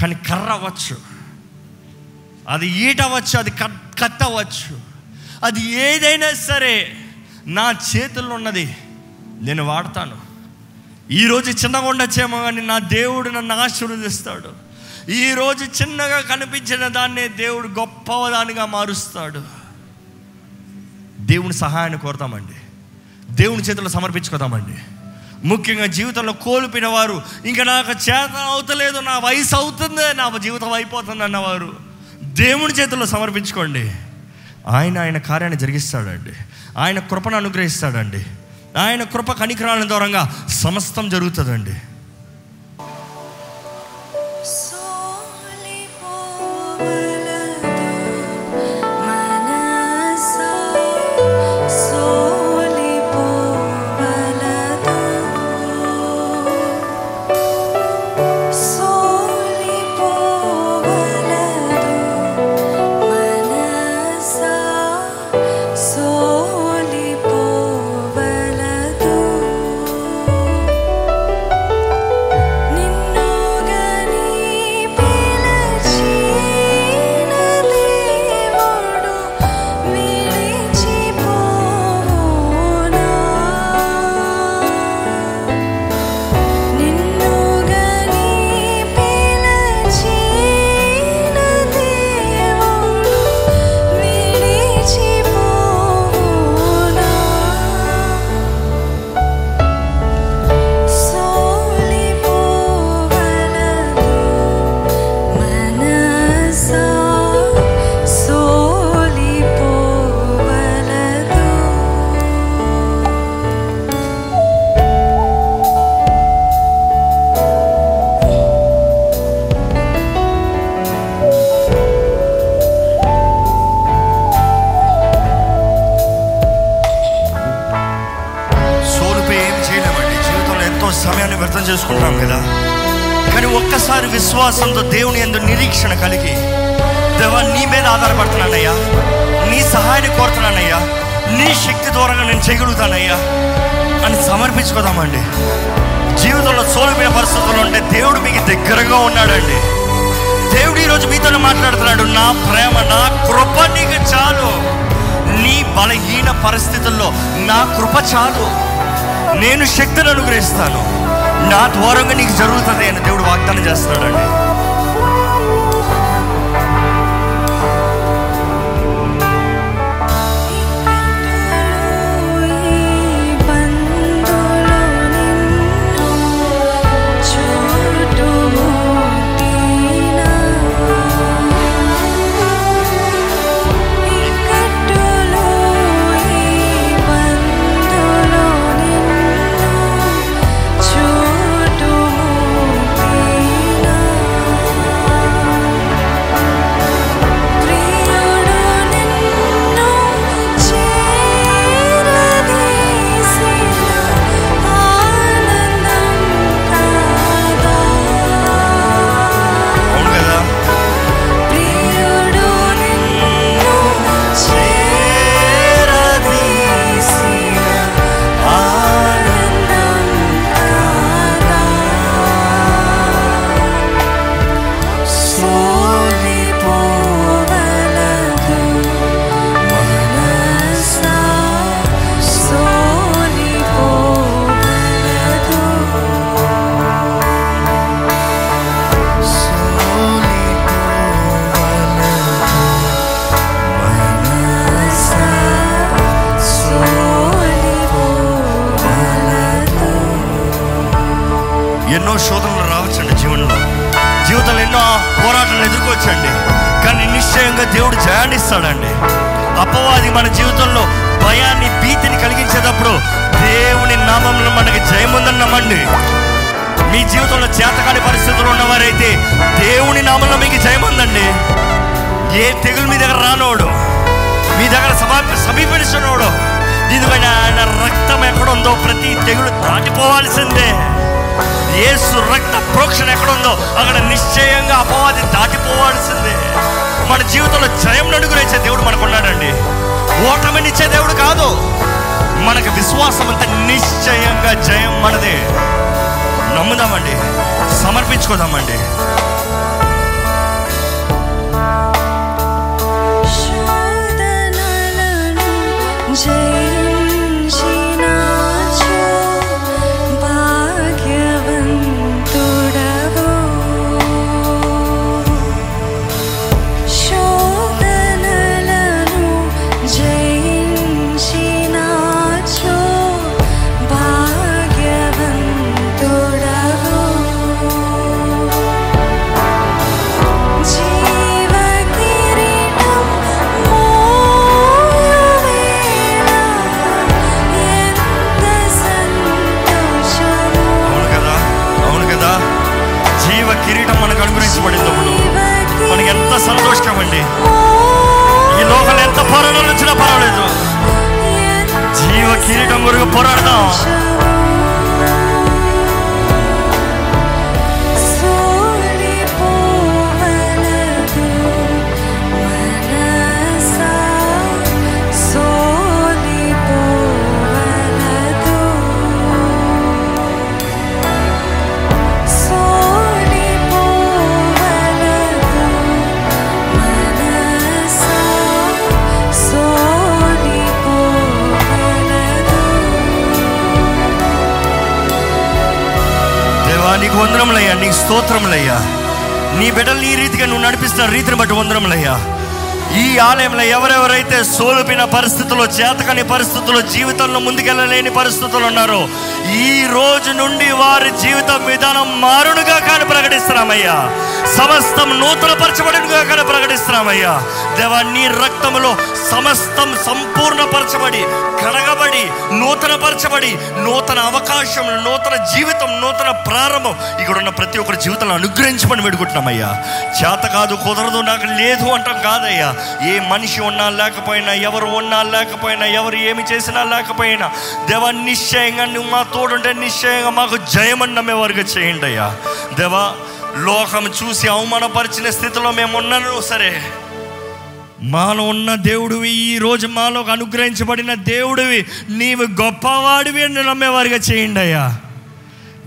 కానీ కర్ర అవ్వచ్చు. అది ఈటవచ్చు అది కట్టవచ్చు. అది ఏదైనా సరే నా చేతుల్లో ఉన్నది నేను వాడతాను. ఈరోజు చిన్నగా ఉండొచ్చేమో కానీ నా దేవుడు నన్ను ఆశీర్వదిస్తాడు. ఈరోజు చిన్నగా కనిపించిన దాన్నే దేవుడు గొప్పదానిగా మారుస్తాడు. దేవుని సహాయాన్ని కోరుతామండి. దేవుని చేతుల్లో సమర్పించుకోదామండి. ముఖ్యంగా జీవితంలో కోల్పోయిన వారు ఇంకా నాకు చేత అవుతలేదు నా వయసు అవుతుంది నా జీవితం అయిపోతుంది అన్నవారు. దేవుని చేతుల్లో సమర్పించుకోండి. ఆయన ఆయన కార్యాన్ని జరిగిస్తాడండి. ఆయన కృపను అనుగ్రహిస్తాడండి. ఆయన కృప కనికరాలను దూరంగా సమస్తం జరుగుతుందండి. చాలు. నేను శక్తిని అనుగ్రహిస్తాను. నా ద్వారంగా నీకు జరుగుతుంది అని దేవుడు వాగ్దానం చేస్తున్నాడండి. జీవనంలో. జీవితంలో ఎన్నో పోరాటాలు ఎదుర్కోవచ్చండి. కానీ నిశ్చయంగా దేవుడు జయాన్నిస్తాడండి. అపవాది మన జీవితంలో భయాన్ని భీతిని కలిగించేటప్పుడు దేవుని నామంలో మనకి జయముందని నమ్మండి మీ జీవితంలో చేతకాని పరిస్థితులు ఉన్నవారైతే దేవుని నామంలో మీకు జయముందండి. ఏ తెగులు మీ దగ్గర రానోడు మీ దగ్గర సమా సమీపించినోడు ఎందుకంటే ఆయన రక్తం ఎక్కడుందో ప్రతి తెగులు దాటిపోవాల్సిందే. ఏసు రక్త ప్రోక్షణ ఎక్కడుందో అక్కడ నిశ్చయంగా అపవాది దాటిపోవాల్సిందే. మన జీవితంలో జయం అనుగ్రహించే దేవుడు మనకు ఉన్నాడండి ఓటమినిచ్చే దేవుడు కాదు. విశ్వాసం అంతా నిశ్చయంగా జయం మనదే. నమ్ముదామండి. సమర్పించుకోదామండి. శోధనలను మనకి ఎంత సంతోషం అండి ఈ లోకంలో ఎంత పోరాటాలు వచ్చినా పర్వాలేదు. జీవ కిరీటం కొరకు పోరాడదాం నీకు వందరములయ్యా నీకు స్తోత్రములయ్యా. నీ బిడ్డలు ఈ రీతిగా నువ్వు నడిపిస్తున్న రీతిని బట్టి వందరములయ్యా ఈ ఆలయంలో ఎవరెవరైతే సోలుపిన పరిస్థితుల్లో చేతకని పరిస్థితుల్లో జీవితంలో ముందుకెళ్ళలేని పరిస్థితులు ఉన్నారో ఈ రోజు నుండి వారి జీవిత విధానం మారునుగా కానీ ప్రకటిస్తున్నామయ్యా. సమస్తం నూతన పరచబడినగా కానీ ప్రకటిస్తున్నామయ్యా. దేవా నీ రక్తములో సమస్తం సంపూర్ణపరచబడి కడగబడి నూతనపరచబడి నూతన అవకాశం నూతన జీవితం నూతన ప్రారంభం. ఇక్కడ ఉన్న ప్రతి ఒక్కరి జీవితంలో అనుగ్రహించమని పెడుకుంటున్నామయ్యా చేత కాదు కుదరదు నాకు లేదు అంటాం కాదయ్యా. ఏ మనిషి ఉన్నా లేకపోయినా ఎవరు ఉన్నా లేకపోయినా ఎవరు ఏమి చేసినా లేకపోయినా దేవా నిశ్చయంగా నువ్వు మా తోడుంటే నిశ్చయంగా మాకు జయమని నమ్మేవారుగా చేయండి అయ్యా దేవా లోకం చూసి అవమానపరిచిన స్థితిలో మేము ఉన్నాను సరే. మాలో ఉన్న దేవుడివి ఈ రోజు మాలో అనుగ్రహించబడిన దేవుడివి. నీవు గొప్పవాడివి అని నమ్మేవారిగా చేయండి అయ్యా.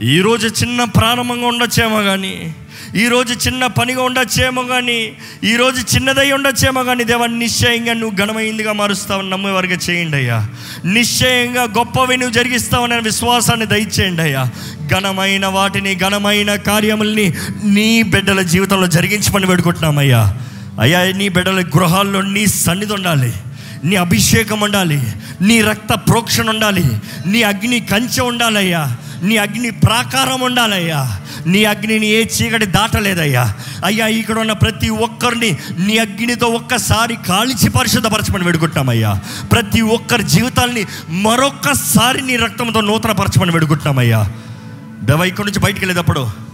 ఈరోజు చిన్న ప్రారంభంగా ఉండొచ్చేమో కానీ ఈరోజు చిన్న పనిగా ఉండొచ్చేమో కానీ ఈరోజు చిన్నదై ఉండొచ్చేమో కానీ దేవా నిశ్చయంగా నువ్వు ఘనమైందిగా మారుస్తావని నమ్మేవారిగా చేయండి అయ్యా. నిశ్చయంగా గొప్పవి నువ్వు జరిగిస్తావనే విశ్వాసాన్ని దయచేయండి అయ్యా. ఘనమైన వాటిని ఘనమైన కార్యముల్ని నీ బిడ్డల జీవితంలో జరిగించమని పెడుకుంటున్నామయ్యా అయ్యా నీ బిడ్డల గృహాల్లో నీ సన్నిధి ఉండాలి. నీ అభిషేకం ఉండాలి. నీ రక్త ప్రోక్షణ ఉండాలి. నీ అగ్ని కంచె ఉండాలయ్యా. నీ అగ్ని ప్రాకారం ఉండాలయ్యా. నీ అగ్నిని ఏ చీకటి దాటలేదయ్యా. అయ్యా ఇక్కడ ఉన్న ప్రతి ఒక్కరిని నీ అగ్నితో ఒక్కసారి కాల్చి పరిశుద్ధపరచమని వేడుకుంటున్నామయ్యా. ప్రతి ఒక్కరి జీవితాల్ని మరొక్కసారి నీ రక్తంతో నూతనపరచమని వేడుకుంటున్నామయ్యా. దేవ ఇక్కడి నుంచి బయటికి వెళ్ళేటప్పుడు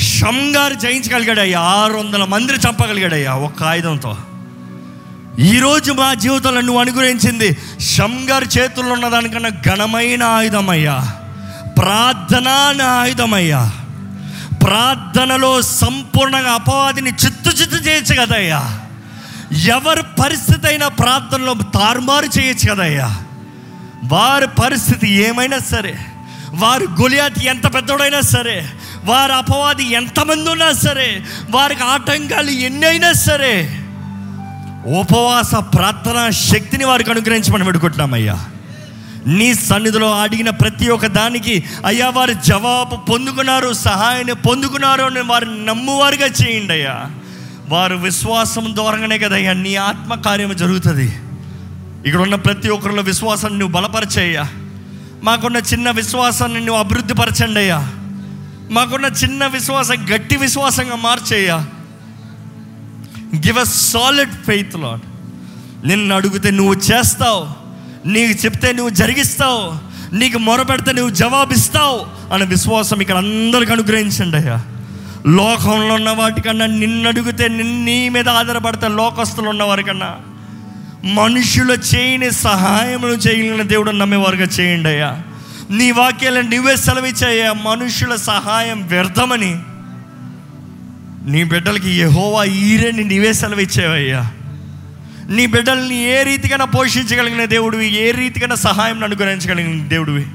షంగారు జయించగలిగాడయ్యా ఆరు వందల మందిని చంపగలిగాడయ్యా ఒక్క ఆయుధంతో. ఈరోజు మా జీవితంలో నువ్వు అనుగ్రహించింది షంగారు చేతుల్లో ఉన్న దానికన్నా ఘనమైన ఆయుధమయ్యా. ప్రార్థన ఆయుధమయ్యా. ప్రార్థనలో సంపూర్ణంగా అపవాదిని చిత్తు చిత్తు చేయొచ్చు కదయ్యా. ఎవరి పరిస్థితి అయినా ప్రార్థనలో తారుమారు చేయొచ్చు కదయ్యా. వారి పరిస్థితి ఏమైనా సరే వారి గొలియాతి ఎంత పెద్దోడైనా సరే వారు అపవాది ఎంతమంది ఉన్నా సరే వారికి ఆటంకాలు ఎన్నైనా సరే ఉపవాస ప్రార్థన శక్తిని వారికి అనుగ్రహించమని పెడుకుంటున్నామయ్యా నీ సన్నిధిలో అడిగిన ప్రతి ఒక్క దానికి అయ్యా వారు జవాబు పొందుకున్నారు సహాయాన్ని పొందుకున్నారు అని వారు నమ్మువారుగా చేయండి అయ్యా. వారు విశ్వాసం ద్వారానే కదయ్యా నీ ఆత్మకార్యం జరుగుతుంది. ఇక్కడ ఉన్న ప్రతి ఒక్కరిలో విశ్వాసాన్ని నువ్వు బలపరచయ్యా. మాకున్న చిన్న విశ్వాసాన్ని నువ్వు అభివృద్ధి పరచండి అయ్యా. మాకున్న చిన్న విశ్వాసం గట్టి విశ్వాసంగా మార్చేయ్యా. Give a solid faith Lord నిన్ను అడిగితే నువ్వు చేస్తావు. నీకు చెప్తే నువ్వు జరిగిస్తావు. నీకు మొరపెడితే నువ్వు జవాబిస్తావు అనే విశ్వాసం ఇక్కడ అందరికి అనుగ్రహించండి అయ్యా. లోకంలో ఉన్న వాటికన్నా నిన్ను అడిగితే నీ మీద ఆధారపడితే లోకస్తులు ఉన్నవారికన్నా మనుషులు చేయని సహాయములు చేయలేని దేవుడు నమ్మేవారుగా చేయండి అయ్యా. నీ వాక్యాలను నువ్వే సెలవిచ్చాయ్యా మనుషుల సహాయం వ్యర్థమని నీ బిడ్డలకి యహోవా ఈరేని నీవే సెలవిచ్చావయ్యా. నీ బిడ్డల్ని ఏ రీతికైనా పోషించగలిగిన దేవుడివి ఏ రీతికైనా సహాయం అనుగ్రహించగలిగిన దేవుడివి.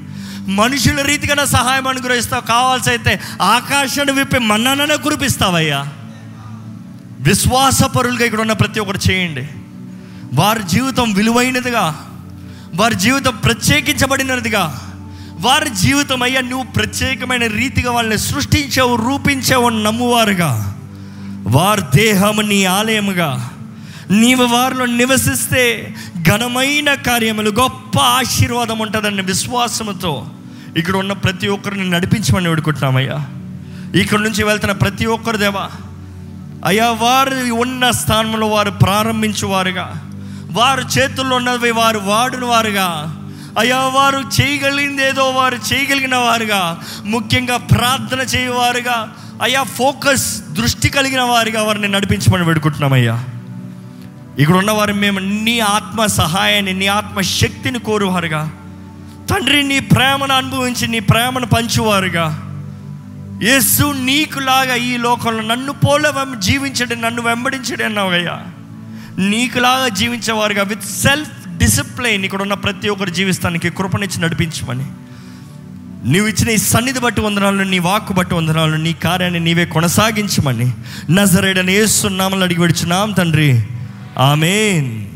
మనుషుల రీతికైనా సహాయం అనుగ్రహిస్తావు. కావాల్సి అయితే ఆకాశాన్ని విప్పి మన్నాననే కురిపిస్తావయ్యా. విశ్వాసపరులుగా ఇక్కడ ఉన్న ప్రతి ఒక్కరు చేయండి. వారి జీవితం విలువైనదిగా వారి జీవితం ప్రత్యేకించబడినదిగా వారి జీవితం అయ్యా నువ్వు ప్రత్యేకమైన రీతిగా వాళ్ళని సృష్టించావు రూపించావు అని నమ్మువారుగా. వారి దేహము నీ ఆలయముగా. నీవు వారిలో నివసిస్తే ఘనమైన కార్యములు గొప్ప ఆశీర్వాదం ఉంటుందన్న విశ్వాసముతో ఇక్కడ ఉన్న ప్రతి ఒక్కరిని నడిపించమని వేడుకుంటున్నామయ్యా. ఇక్కడ నుంచి వెళ్తున్న ప్రతి ఒక్కరు దేవా అయ్యా వారు ఉన్న స్థానంలో వారు ప్రారంభించువారుగా. వారు చేతుల్లో ఉన్నవి వారు వాడినవారుగా వారుగా అయ్యా వారు చేయగలిగింది ఏదో వారు చేయగలిగిన వారుగా. ముఖ్యంగా ప్రార్థన చేయవారుగా. అయ్యా ఫోకస్ దృష్టి కలిగిన వారిగా వారిని నడిపించమని వేడుకుంటున్నామయ్యా. ఇక్కడ ఉన్నవారు మేము నీ ఆత్మ సహాయాన్ని నీ ఆత్మ శక్తిని కోరువారుగా. తండ్రి నీ ప్రేమను అనుభవించి నీ ప్రేమను పంచువారుగా. యేసు నీకులాగా ఈ లోకంలో నన్ను పోల వెం- జీవించడం నన్ను వెంబడించడం అన్నావయ్యా. నీకులాగా జీవించేవారుగా విత్ సెల్ఫ్ డిసిప్లైన్ ఇక్కడ ఉన్న ప్రతి ఒక్కరి జీవిస్తానికి కృపనిచ్చి నడిపించమని. నీవు ఇచ్చిన ఈ సన్నిధి బట్టి వందనాలు నీ వాక్కు బట్టి వందనాలు నీ కార్యాన్ని నీవే కొనసాగించమని. నజరేడని ఏస్తున్నామని అడిగి విడుచున్నాం తండ్రి. ఆమెన్.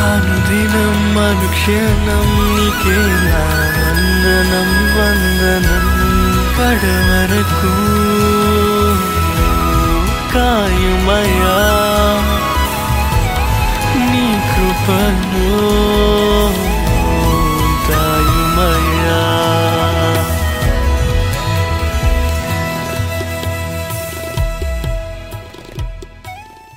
అనుదినం అనుక్షణం నీకే వందనం వందనం. కడవరకు కాయుమయా నీ కృపను